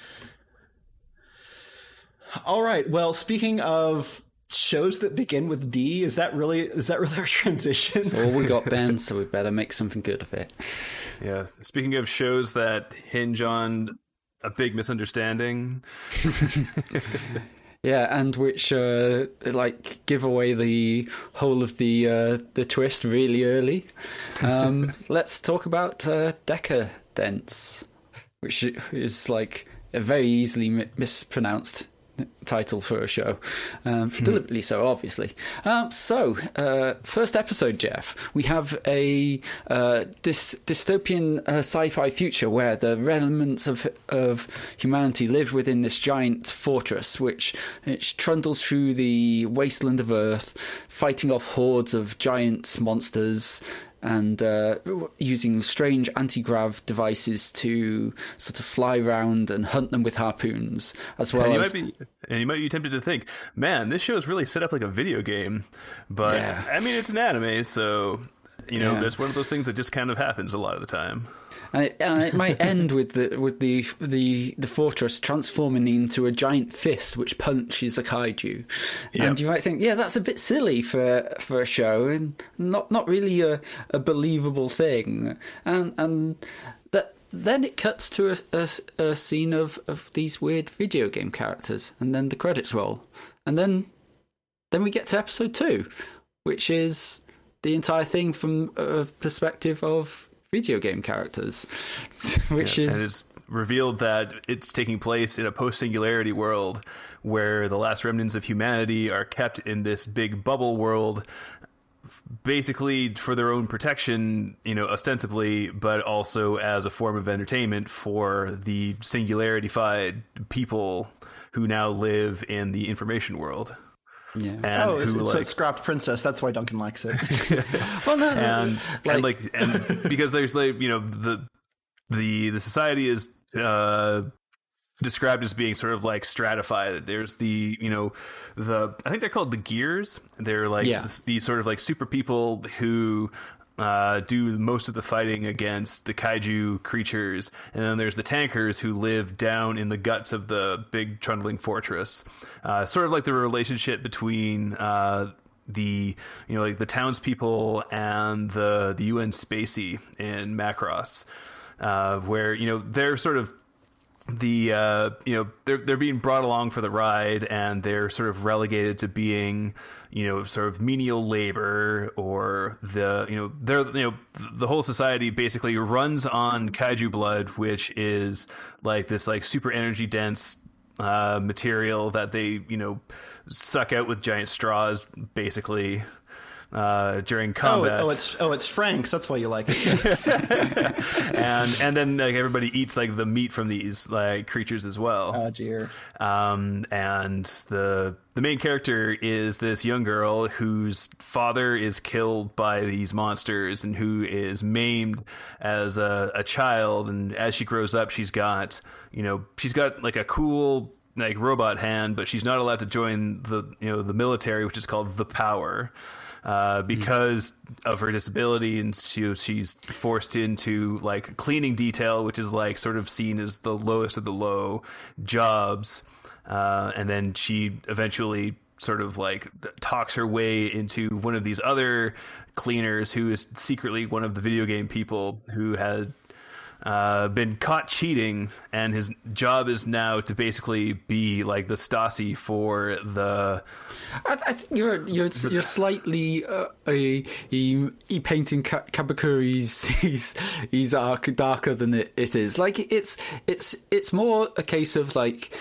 All right. Well, speaking of shows that begin with D, is that really is that really our transition? All we got, Ben, <laughs> so we better make something good of it. Yeah. Speaking of shows that hinge on a big misunderstanding, Yeah, and which uh, like give away the whole of the uh, the twist really early. Um, <laughs> let's talk about uh, Decadence, which is like a very easily mi- mispronounced title for a show, um, deliberately so, obviously. Um, so, uh, first episode, Jeff, we have a uh, dys- dystopian uh, sci-fi future where the remnants of of humanity live within this giant fortress, which which trundles through the wasteland of Earth, fighting off hordes of giant monsters and uh, using strange anti-grav devices to sort of fly around and hunt them with harpoons, as well and you as might be and you might be tempted to think, man, this show is really set up like a video game. But Yeah. I mean, it's an anime, so you know, Yeah. that's one of those things that just kind of happens a lot of the time. And it, and it might end with the with the the the fortress transforming into a giant fist which punches a kaiju, and you might think, yeah, that's a bit silly for for a show and not not really a, a believable thing, and and that. Then it cuts to a, a, a scene of, of these weird video game characters, and then the credits roll, and then then we get to episode two, which is the entire thing from a perspective of video game characters, <laughs> which and is it's revealed that it's taking place in a post singularity world where the last remnants of humanity are kept in this big bubble world basically for their own protection you know ostensibly but also as a form of entertainment for the singularityfied people who now live in the information world yeah. and oh, it's, who it's like a scrapped princess. That's why Duncan likes it. <laughs> well, no, no, and and like and because there's like you know the the the society is uh described as being sort of like stratified there's the you know the i think they're called the gears they're like Yeah. the, the sort of like super people who uh, do most of the fighting against the kaiju creatures, and then there's the tankers who live down in the guts of the big trundling fortress. Uh, sort of like the relationship between uh, the you know like the townspeople and the the UN Spacy in Macross, uh, where you know they're sort of the uh, you know they're they're being brought along for the ride and they're sort of relegated to being you know sort of menial labor or the you know they're you know the whole society basically runs on kaiju blood which is like this like super energy dense uh, material that they you know suck out with giant straws basically uh, during oh, combat oh, it's oh, it's Frank's. That's why you like it. <laughs> and and then like everybody eats like the meat from these like creatures as well oh dear. um, and the the main character is this young girl whose father is killed by these monsters and who is maimed as a, a child and as she grows up she's got you know she's got like a cool like robot hand, but she's not allowed to join the you know the military, which is called the Power. Uh, because of her disability, and she, she's forced into like cleaning detail, which is like sort of seen as the lowest of the low jobs. Uh, and then she eventually sort of like talks her way into one of these other cleaners who is secretly one of the video game people who had uh, been caught cheating, and his job is now to basically be like the Stasi for the. I, I think you're you're you're slightly uh, a, a, a painting Ka- Kabakura's he's he's arc darker than it, it is. Like it's it's it's more a case of like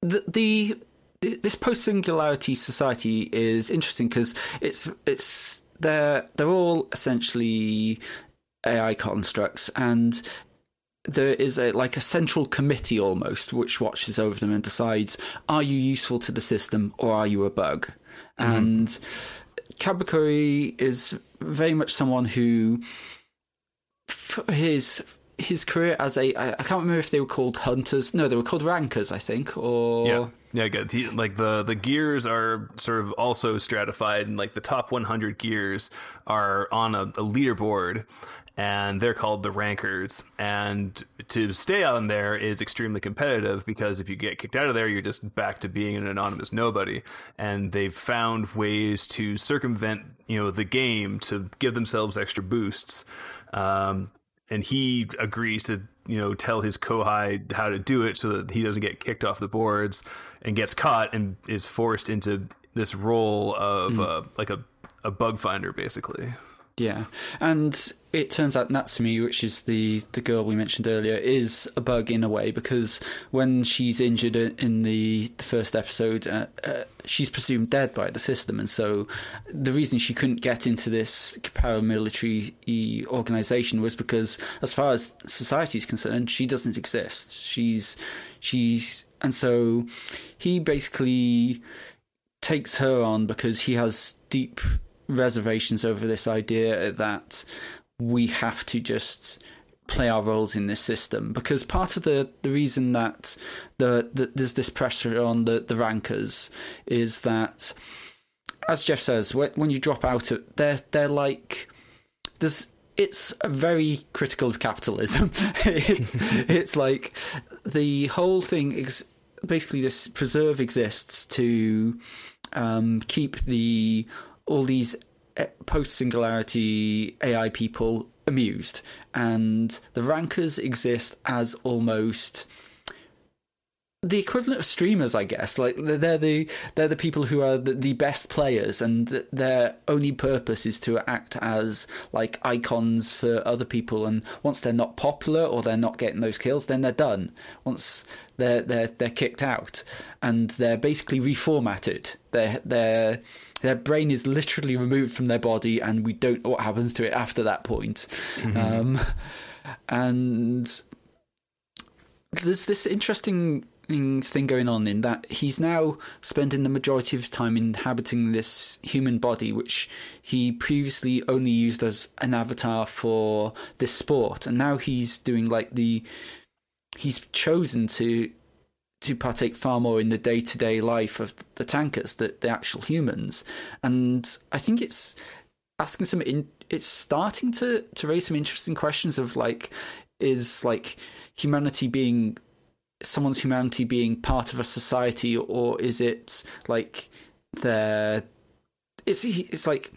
the the this post singularity society is interesting because it's it's they're they're all essentially AI constructs and there is a like a central committee almost which watches over them and decides are you useful to the system or are you a bug? Mm. And Kabakura is very much someone who his his career as a I, I can't remember if they were called hunters no they were called rankers I think or Yeah, yeah, good. He, like the the gears are sort of also stratified, and like the top 100 gears are on a, a leaderboard, and they're called the rankers. And to stay on there is extremely competitive because if you get kicked out of there, you're just back to being an anonymous nobody. And they've found ways to circumvent, you know, the game to give themselves extra boosts. Um, and he agrees to you know tell his kohai how to do it so that he doesn't get kicked off the boards and gets caught and is forced into this role of uh, like a a bug finder basically Yeah, and it turns out Natsumi, which is the the girl we mentioned earlier, is a bug in a way because when she's injured in the, the first episode, uh, uh, she's presumed dead by the system, and so the reason she couldn't get into this paramilitary organization was because, as far as society is concerned, she doesn't exist. She's she's and so he basically takes her on because he has deep reservations over this idea that we have to just play our roles in this system? Because part of the, the reason that the, the there's this pressure on the, the rankers is that as Jeff says when, when you drop out of they're they're like there's it's very critical of capitalism. <laughs> It's <laughs> it's like the whole thing is basically this preserve exists to um, keep the all these eh, post singularity AI people amused, and the rankers exist as almost the equivalent of streamers, I guess. Like they're the they're the people who are the, the best players, and their only purpose is to act as like icons for other people. And once they're not popular or they're not getting those kills, then they're done. Once they're they're they're kicked out, and they're basically reformatted. Their their their brain is literally removed from their body, and we don't know what happens to it after that point. Um, and there's this interesting thing going on in that he's now spending the majority of his time inhabiting this human body, which he previously only used as an avatar for this sport, and now he's doing like the he's chosen to to partake far more in the day to day life of the tankers, the the actual humans, and I think it's asking some in, it's starting to to raise some interesting questions of like is like humanity being someone's humanity being part of a society or is it like their it's it's like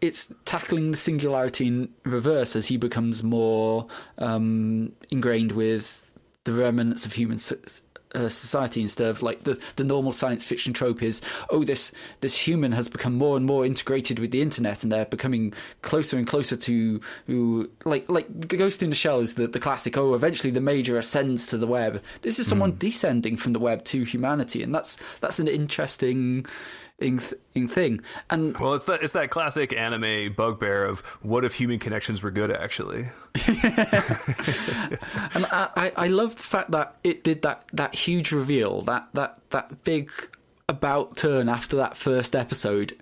it's tackling the singularity in reverse as he becomes more um, ingrained with the remnants of human uh, society instead of like the, the normal science fiction trope is oh this this human has become more and more integrated with the internet and they're becoming closer and closer to who like like Ghost in the Shell is the, the classic oh eventually the major ascends to the web. This is someone descending from the web to humanity and that's that's an interesting in, in thing. And well it's that it's that classic anime bugbear of what if human connections were good actually? <laughs> And I, I, I love the fact that it did that, that huge reveal, that, that, that big about turn after that first episode.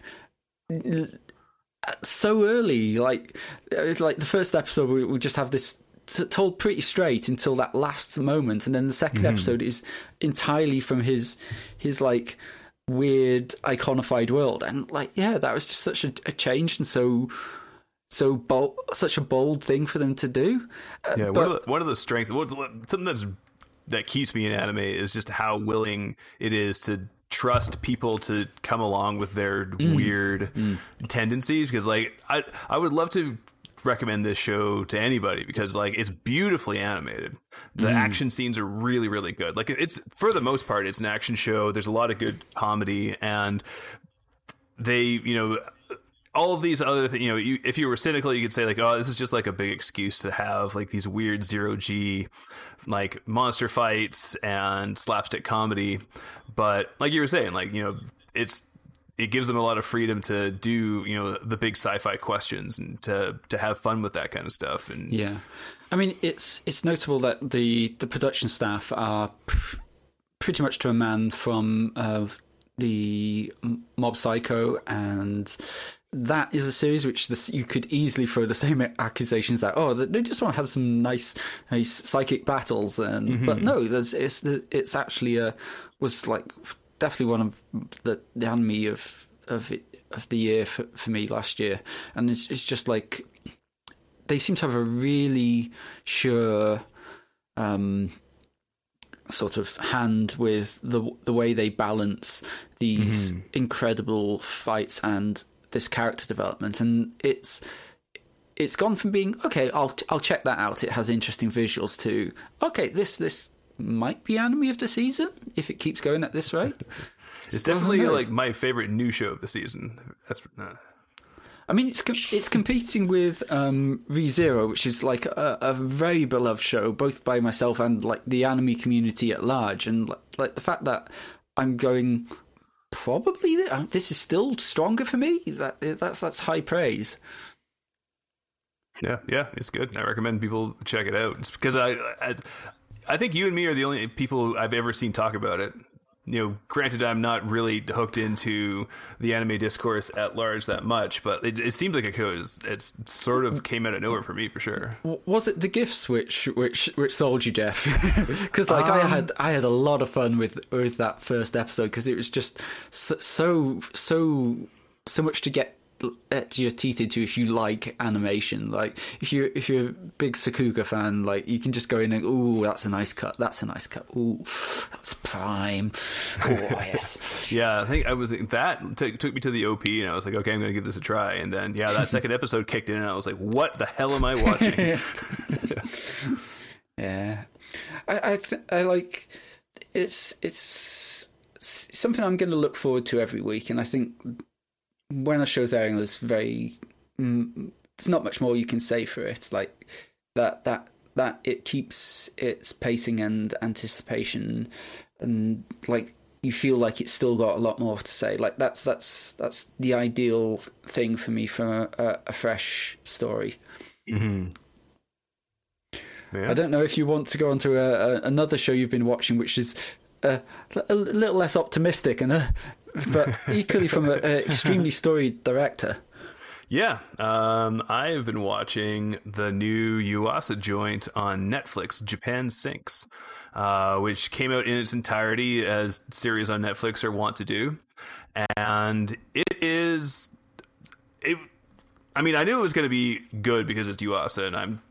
So early. Like it's like the first episode, we, we just have this t- told pretty straight until that last moment, and then the 2nd mm-hmm. episode is entirely from his his like weird iconified world, and like yeah, that was just such a, a change and so so bold, such a bold thing for them to do. Uh, Yeah, one, of the, one of the strengths, what, something that's that keeps me in anime is just how willing it is to trust people to come along with their Mm. weird tendencies. Because like I, I would love to recommend this show to anybody because like it's beautifully animated. The Mm. action scenes are really, really good. Like it's for the most part, it's an action show. There's a lot of good comedy and they you know all of these other things you know you, if you were cynical you could say like oh this is just like a big excuse to have like these weird zero g like monster fights and slapstick comedy but like you were saying like you know it's it gives them a lot of freedom to do you know the big sci-fi questions and to to have fun with that kind of stuff. And Yeah, I mean it's it's notable that the the production staff are pr- pretty much to a man from uh, the Mob Psycho, and that is a series which this, you could easily throw the same <laughs> accusations at. Oh, they just want to have some nice, nice psychic battles, and but no, there's it's it's actually a was like definitely one of the the anime of of of the year for, for me last year, and it's it's just like they seem to have a really sure um, sort of hand with the the way they balance these incredible fights and this character development, and it's it's gone from being okay. I'll I'll check that out. It has interesting visuals to okay. This this might be anime of the season if it keeps going at this rate. <laughs> it's definitely like my favorite new show of the season that's uh, I mean, it's com- it's competing with um, ReZero, which is like a, a very beloved show, both by myself and like the anime community at large. And like, like the fact that I'm going, probably th- uh, this is still stronger for me. That that's that's high praise. Yeah, yeah, it's good. I recommend people check it out. It's because I, I, I think you and me are the only people I've ever seen talk about it. You know, granted, I'm not really hooked into the anime discourse at large that much, but it, it seems like it goes. It's sort of came out of nowhere for me for sure. Was it the gifts which which which sold you, Jeff? <laughs> Because like I um, had I had a lot of fun with with that first episode because it was just so so, so much to get at your teeth into if you like animation. Like if you if you're a big Sakuga fan, like you can just go in and ooh that's a nice cut, that's a nice cut, ooh that's prime, <laughs> oh yes. Yeah, I think I was that took, took me to the OP, and I was like, okay, I'm going to give this a try. And then, yeah, that <laughs> second episode kicked in, and I was like, what the hell am I watching? <laughs> Yeah, I I, th- I like it's it's something I'm going to look forward to every week, and I think when a show's airing, there's very mm, there's not much more you can say for it. Like that that that it keeps its pacing and anticipation, and like you feel like it's still got a lot more to say. Like that's that's that's the ideal thing for me for a, a, a fresh story. Yeah. I don't know if you want to go on to a, a, another show you've been watching, which is uh, a little less optimistic and uh, but equally from an extremely <laughs> storied director. Yeah, um, I've been watching the new Yuasa joint on Netflix, Japan Sinks, uh, which came out in its entirety as series on Netflix are want to do, and it is. It, I mean, I knew it was going to be good because it's Yuasa, and I'm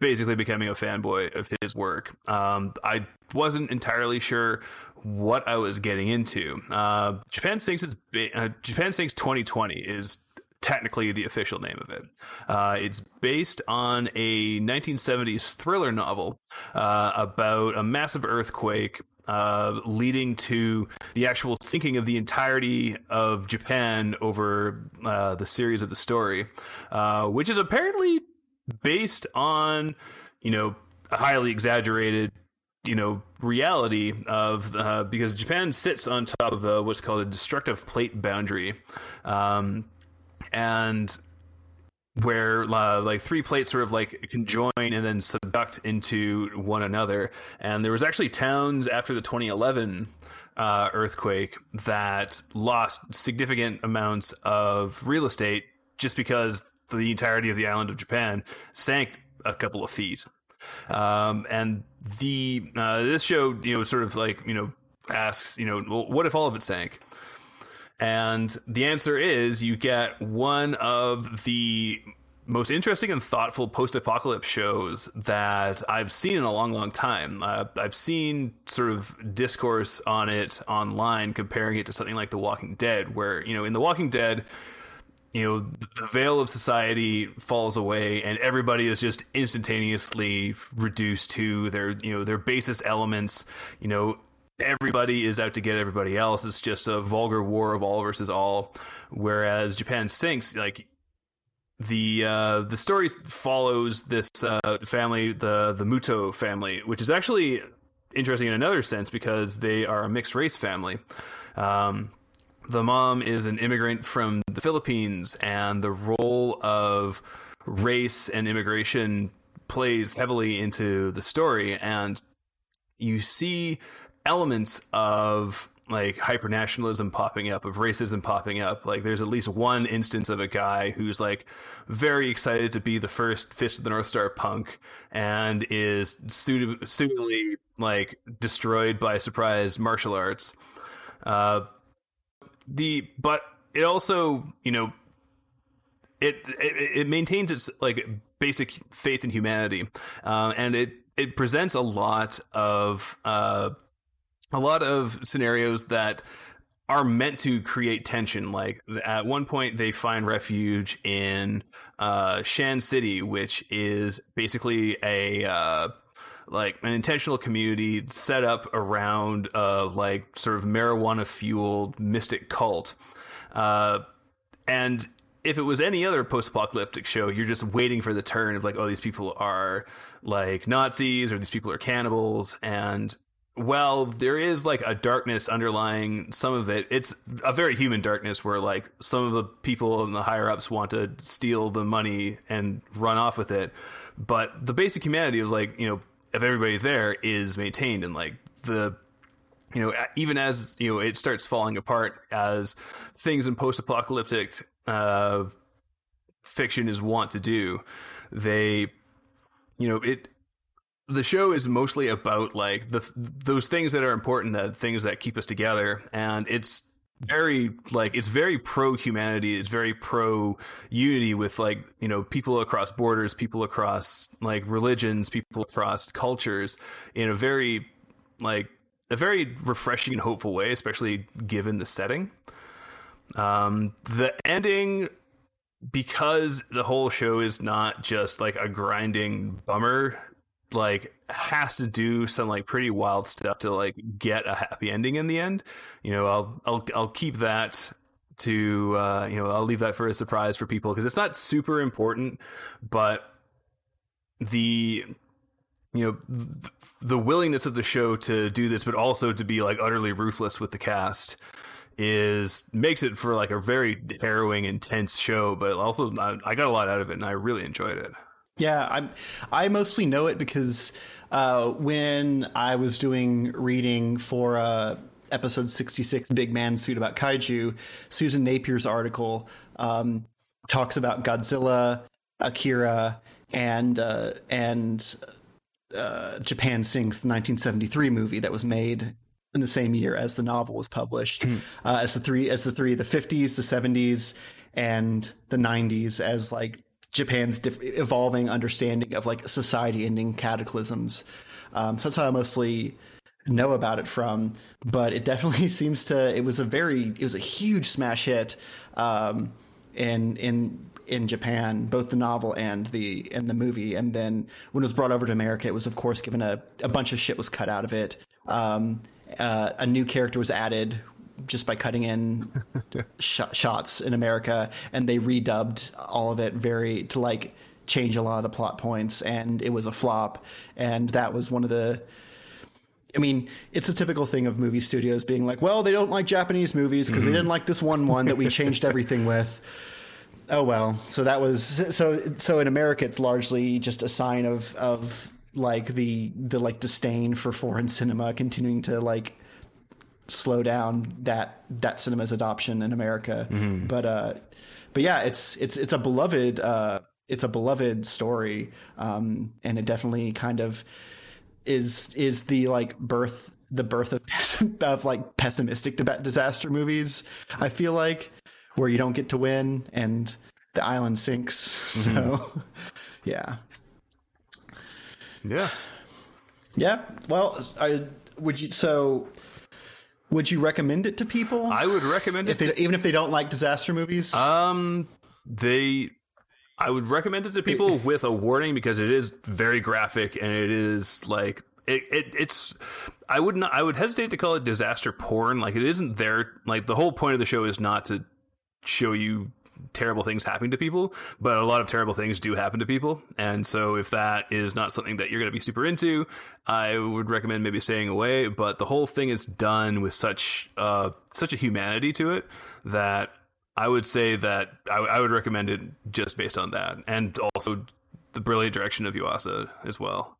basically becoming a fanboy of his work. Um, I wasn't entirely sure what I was getting into. Uh, Japan Sinks is uh, Japan Sinks 2020 is technically the official name of it. Uh, it's based on a 1970s thriller novel uh, about a massive earthquake. Uh, leading to the actual sinking of the entirety of Japan over uh, the series of the story, uh, which is apparently based on you know a highly exaggerated you know reality of uh, because Japan sits on top of a, what's called a destructive plate boundary, um, and where uh, like three plates sort of like conjoin and then subduct into one another. And there was actually towns after the 2011 uh, earthquake that lost significant amounts of real estate just because the entirety of the island of Japan sank a couple of feet. Um, and the uh, this show, you know, sort of like you know asks, you know, well, what if all of it sank? And the answer is you get one of the most interesting and thoughtful post-apocalypse shows that I've seen in a long, long time. Uh, I've seen sort of discourse on it online, comparing it to something like The Walking Dead, where you know, in The Walking Dead, you know, the veil of society falls away, and everybody is just instantaneously reduced to their, you know, their basest elements. You know, everybody is out to get everybody else. It's just a vulgar war of all versus all. Whereas Japan sinks, like the uh, the story follows this uh, family, the the Muto family, which is actually interesting in another sense because they are a mixed race family. Um, the mom is an immigrant from the Philippines, and the role of race and immigration plays heavily into the story. And you see elements of like hypernationalism popping up, of racism popping up. Like there's at least one instance of a guy who's like very excited to be the first Fist of the North Star punk and is suit- suitably like destroyed by surprise martial arts. Uh, the but it also you know it it, it maintains its like basic faith in humanity, uh, and it it presents a lot of uh, a lot of scenarios that are meant to create tension. Like at one point, they find refuge in uh, Shan City, which is basically a uh, like an intentional community set up around uh, like sort of marijuana fueled mystic cult. Uh, and if it was any other post-apocalyptic show, you're just waiting for the turn of like, oh, these people are like Nazis or these people are cannibals, and well, there is like a darkness underlying some of it. It's a very human darkness where like some of the people in the higher ups want to steal the money and run off with it. But the basic humanity of like, you know, of everybody there is maintained and like the you know, even as, you know, it starts falling apart as things in post-apocalyptic uh fiction is wont to do, they you know, it the show is mostly about like the those things that are important, that things that keep us together, and it's very like it's very pro humanity. It's very pro unity with like you know people across borders, people across like religions, people across cultures in a very like a very refreshing and hopeful way, especially given the setting. Um, the ending because the whole show is not just like a grinding bummer like has to do some like pretty wild stuff to like get a happy ending in the end. You know, I'll I'll I'll keep that to uh, you know I'll leave that for a surprise for people because it's not super important, but the you know th- the willingness of the show to do this, but also to be like utterly ruthless with the cast is makes it for like a very harrowing, intense show. But also, I, I got a lot out of it, and I really enjoyed it. Yeah, I I mostly know it because uh, when I was doing reading for uh, episode sixty six, Big Man Suit about kaiju, Susan Napier's article um, talks about Godzilla, Akira, and uh, and uh, Japan Sinks, the nineteen seventy three movie that was made in the same year as the novel was published, uh, as the three as the three the fifties, the seventies, and the nineties as like Japan's diff- evolving understanding of like society ending cataclysms. Um, so that's how I mostly know about it from. But it definitely <laughs> seems to. It was a very. It was a huge smash hit um, in in in Japan, both the novel and the and the movie. And then when it was brought over to America, it was of course given a a bunch of shit was cut out of it. Um, uh, a new character was added just by cutting in <laughs> sh- shots in America, and they redubbed all of it very to like change a lot of the plot points, and it was a flop. And that was one of the. I mean, it's a typical thing of movie studios being like, well, they don't like Japanese movies because they mm-hmm. didn't like this one one that we <laughs> changed everything with. Oh well, so that was so so in America it's largely just a sign of of like the the like disdain for foreign cinema continuing to like slow down that that cinema's adoption in America. But uh but yeah, it's it's it's a beloved uh it's a beloved story, um, and it definitely kind of is is the like birth the birth of <laughs> of like pessimistic disaster movies. I feel like where you don't get to win and the island sinks. <laughs> So, <laughs> yeah. Yeah. Yeah. Well, I would you so would you recommend it to people? I would recommend if it. they, To, even if they don't like disaster movies. um, they. I would recommend it to people with a warning because it is very graphic and it is like it, it it's I would not I would hesitate to call it disaster porn like it isn't there like the whole point of the show is not to show you terrible things happening to people but a lot of terrible things do happen to people and so if that is not something that you're going to be super into I would recommend maybe staying away but the whole thing is done with such uh such a humanity to it that I would say that I, I would recommend it just based on that, and also the brilliant direction of Yuasa as well.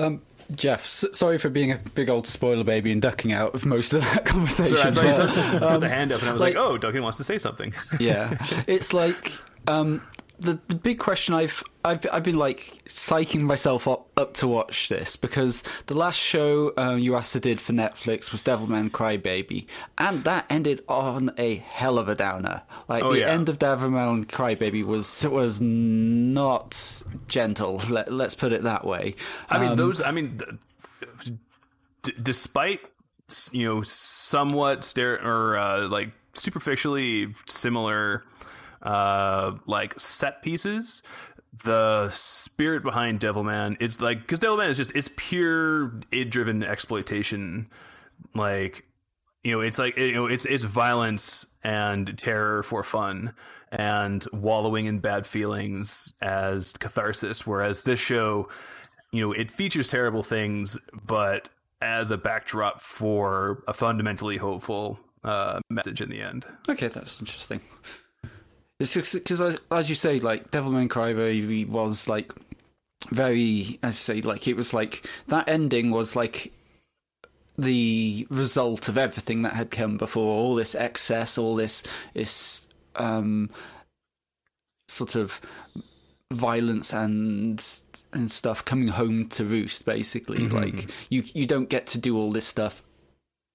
Um, Jeff, sorry for being a big old spoiler baby and ducking out of most of that <laughs> conversation. So I but- said- put the hand up, and I was like, like- "Oh, Duncan wants to say something." yeah, <laughs> it's like um, the the big question I've I've I've been like psyching myself up up to watch this because the last show um, Yuasa did for Netflix was Devilman Crybaby, and that ended on a hell of a downer. Like Oh, the yeah. end of Devilman Crybaby was was not gentle. Let, let's put it that way. I mean, Um, those. I mean, d- despite you know somewhat stare or uh, like superficially similar uh like set pieces the spirit behind devilman it's like because devilman is just it's pure id driven exploitation like you know it's like you know it's it's violence and terror for fun and wallowing in bad feelings as catharsis whereas this show you know it features terrible things but as a backdrop for a fundamentally hopeful uh, message in the end Okay, that's interesting. It's because, as you say, like Devilman Crybaby was like very, as you say, like it was like that ending was like the result of everything that had come before. All this excess, all this this um sort of violence and and stuff coming home to roost. Basically, like you you don't get to do all this stuff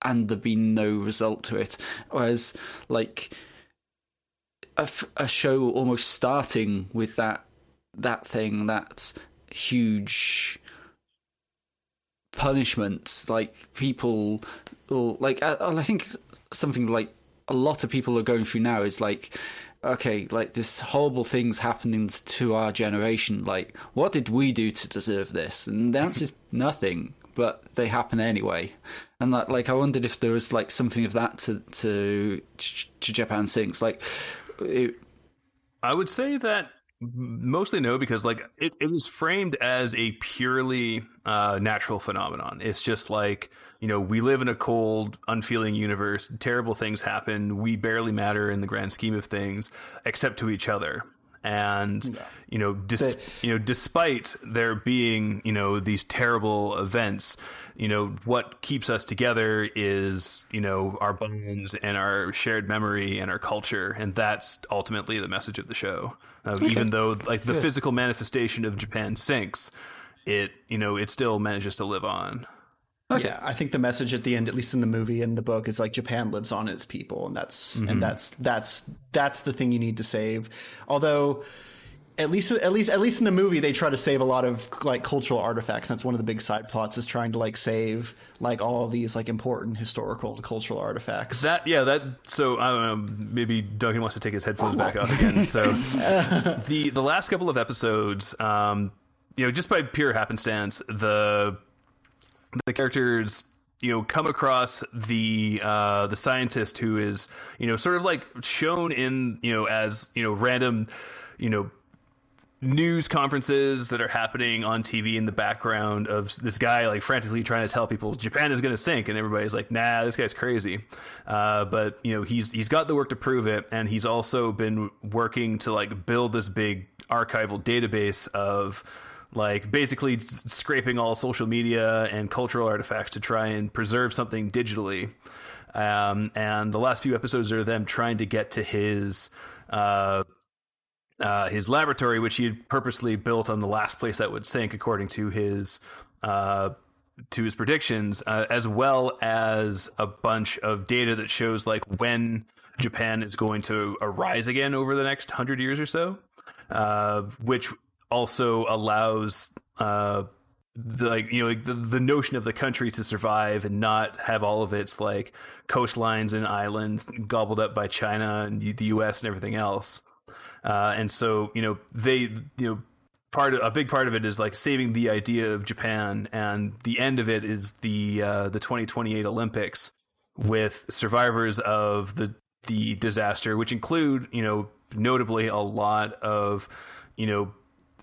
and there be no result to it. Whereas, like a, f- a show almost starting with that that thing, that huge punishment, like people, will, like I, I think something like a lot of people are going through now is like. Okay, like this horrible things happening to our generation. Like, what did we do to deserve this? And the answer is <laughs> nothing. But they happen anyway. And like, like I wondered if there was like something of that to to to Japan Sinks. Like, I would say that mostly no, because like it, it was framed as a purely uh, natural phenomenon. It's just like you know we live in a cold, unfeeling universe. Terrible things happen. We barely matter in the grand scheme of things, except to each other. And you know, dis- you know, despite there being you know these terrible events, you know what keeps us together is you know our bonds and our shared memory and our culture, and that's ultimately the message of the show. Uh, Even though like the physical manifestation of Japan sinks, it you know it still manages to live on. Yeah, I think the message at the end, at least in the movie and the book, is like Japan lives on its people, and that's and that's that's that's the thing you need to save. Although, at least at least at least in the movie, they try to save a lot of like cultural artifacts. That's one of the big side plots is trying to like save like all these like important historical and cultural artifacts. That yeah, that so I don't know. Maybe Duncan wants to take his headphones back off again. So <laughs> the the last couple of episodes, um, you know, just by pure happenstance, the the characters you know come across the uh the scientist who is you know sort of like shown in you know as you know random you know news conferences that are happening on TV in the background of this guy like frantically trying to tell people Japan is going to sink, and everybody's like, "Nah, this guy's crazy." Uh, but you know, he's he's got the work to prove it, and he's also been working to like build this big archival database of like basically scraping all social media and cultural artifacts to try and preserve something digitally. Um, and the last few episodes are them trying to get to his uh, uh, his laboratory, which he had purposely built on the last place that would sink, according to his uh, to his predictions, uh, as well as a bunch of data that shows like when Japan is going to arise again over the next hundred years or so, uh, which also allows. Uh, the, like you know the, the notion of the country to survive and not have all of its like coastlines and islands gobbled up by China and the US and everything else. Uh, and so you know they you know part of, a big part of it is like saving the idea of Japan and the end of it is the uh, the 2028 Olympics with survivors of the the disaster which include you know notably a lot of you know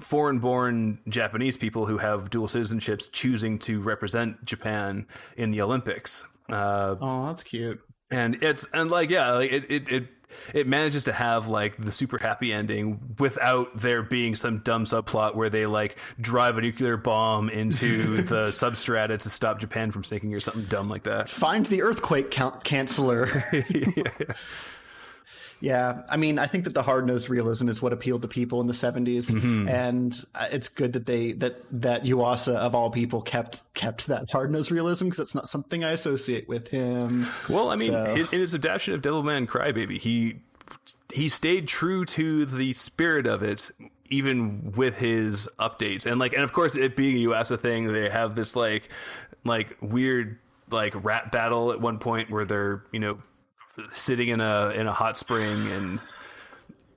foreign born Japanese people who have dual citizenships choosing to represent Japan in the Olympics. Uh, Oh, that's cute. and it's and like yeah, like it it it it manages to have like the super happy ending without there being some dumb subplot where they like drive a nuclear bomb into <laughs> the substrata to stop Japan from sinking or something dumb like that. Find the earthquake count- canceller. <laughs> <laughs> yeah, I mean, I think that the hard nosed realism is what appealed to people in the 70s, Mm-hmm. and uh, it's good that they that that Yuasa of all people kept kept that hard nosed realism because it's not something I associate with him. Well, I mean, So- in, in his adaptation of Devilman Crybaby, he he stayed true to the spirit of it, even with his updates, and like, and of course, it being a Yuasa thing, they have this like like weird like rap battle at one point where they're you know sitting in a in a hot spring and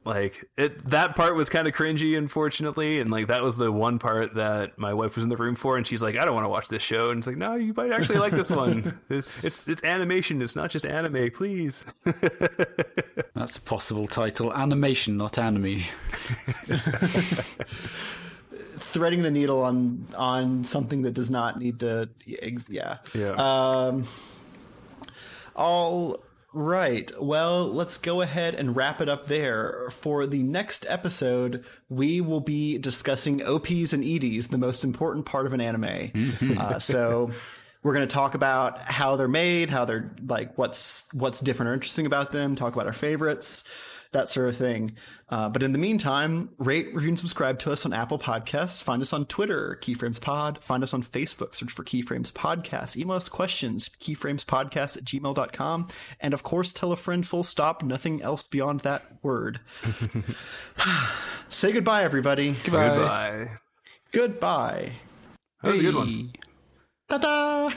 like it that part was kind of cringy unfortunately and like that was the one part that my wife was in the room for and she's like i don't want to watch this show and it's like no you might actually like this one <laughs> it's it's animation it's not just anime please <laughs> That's a possible title. Animation, not anime. <laughs> Threading the needle on on something that does not need to. ex- Yeah. Yeah. Um, all right. Well, let's go ahead and wrap it up there. For the next episode, we will be discussing OPs and EDs, the most important part of an anime. uh, so <laughs> we're going to talk about how they're made, how they're like what's what's different or interesting about them. Talk about our favorites. That sort of thing. Uh, but in the meantime, rate, review, and subscribe to us on Apple Podcasts. Find us on Twitter, Keyframes Pod. Find us on Facebook, search for Keyframes Podcast. Email us questions, keyframespodcast at gmail.com. And of course, tell a friend full stop, nothing else beyond that word. <sighs> Say goodbye, everybody. goodbye Goodbye. that was a good one Ta-da!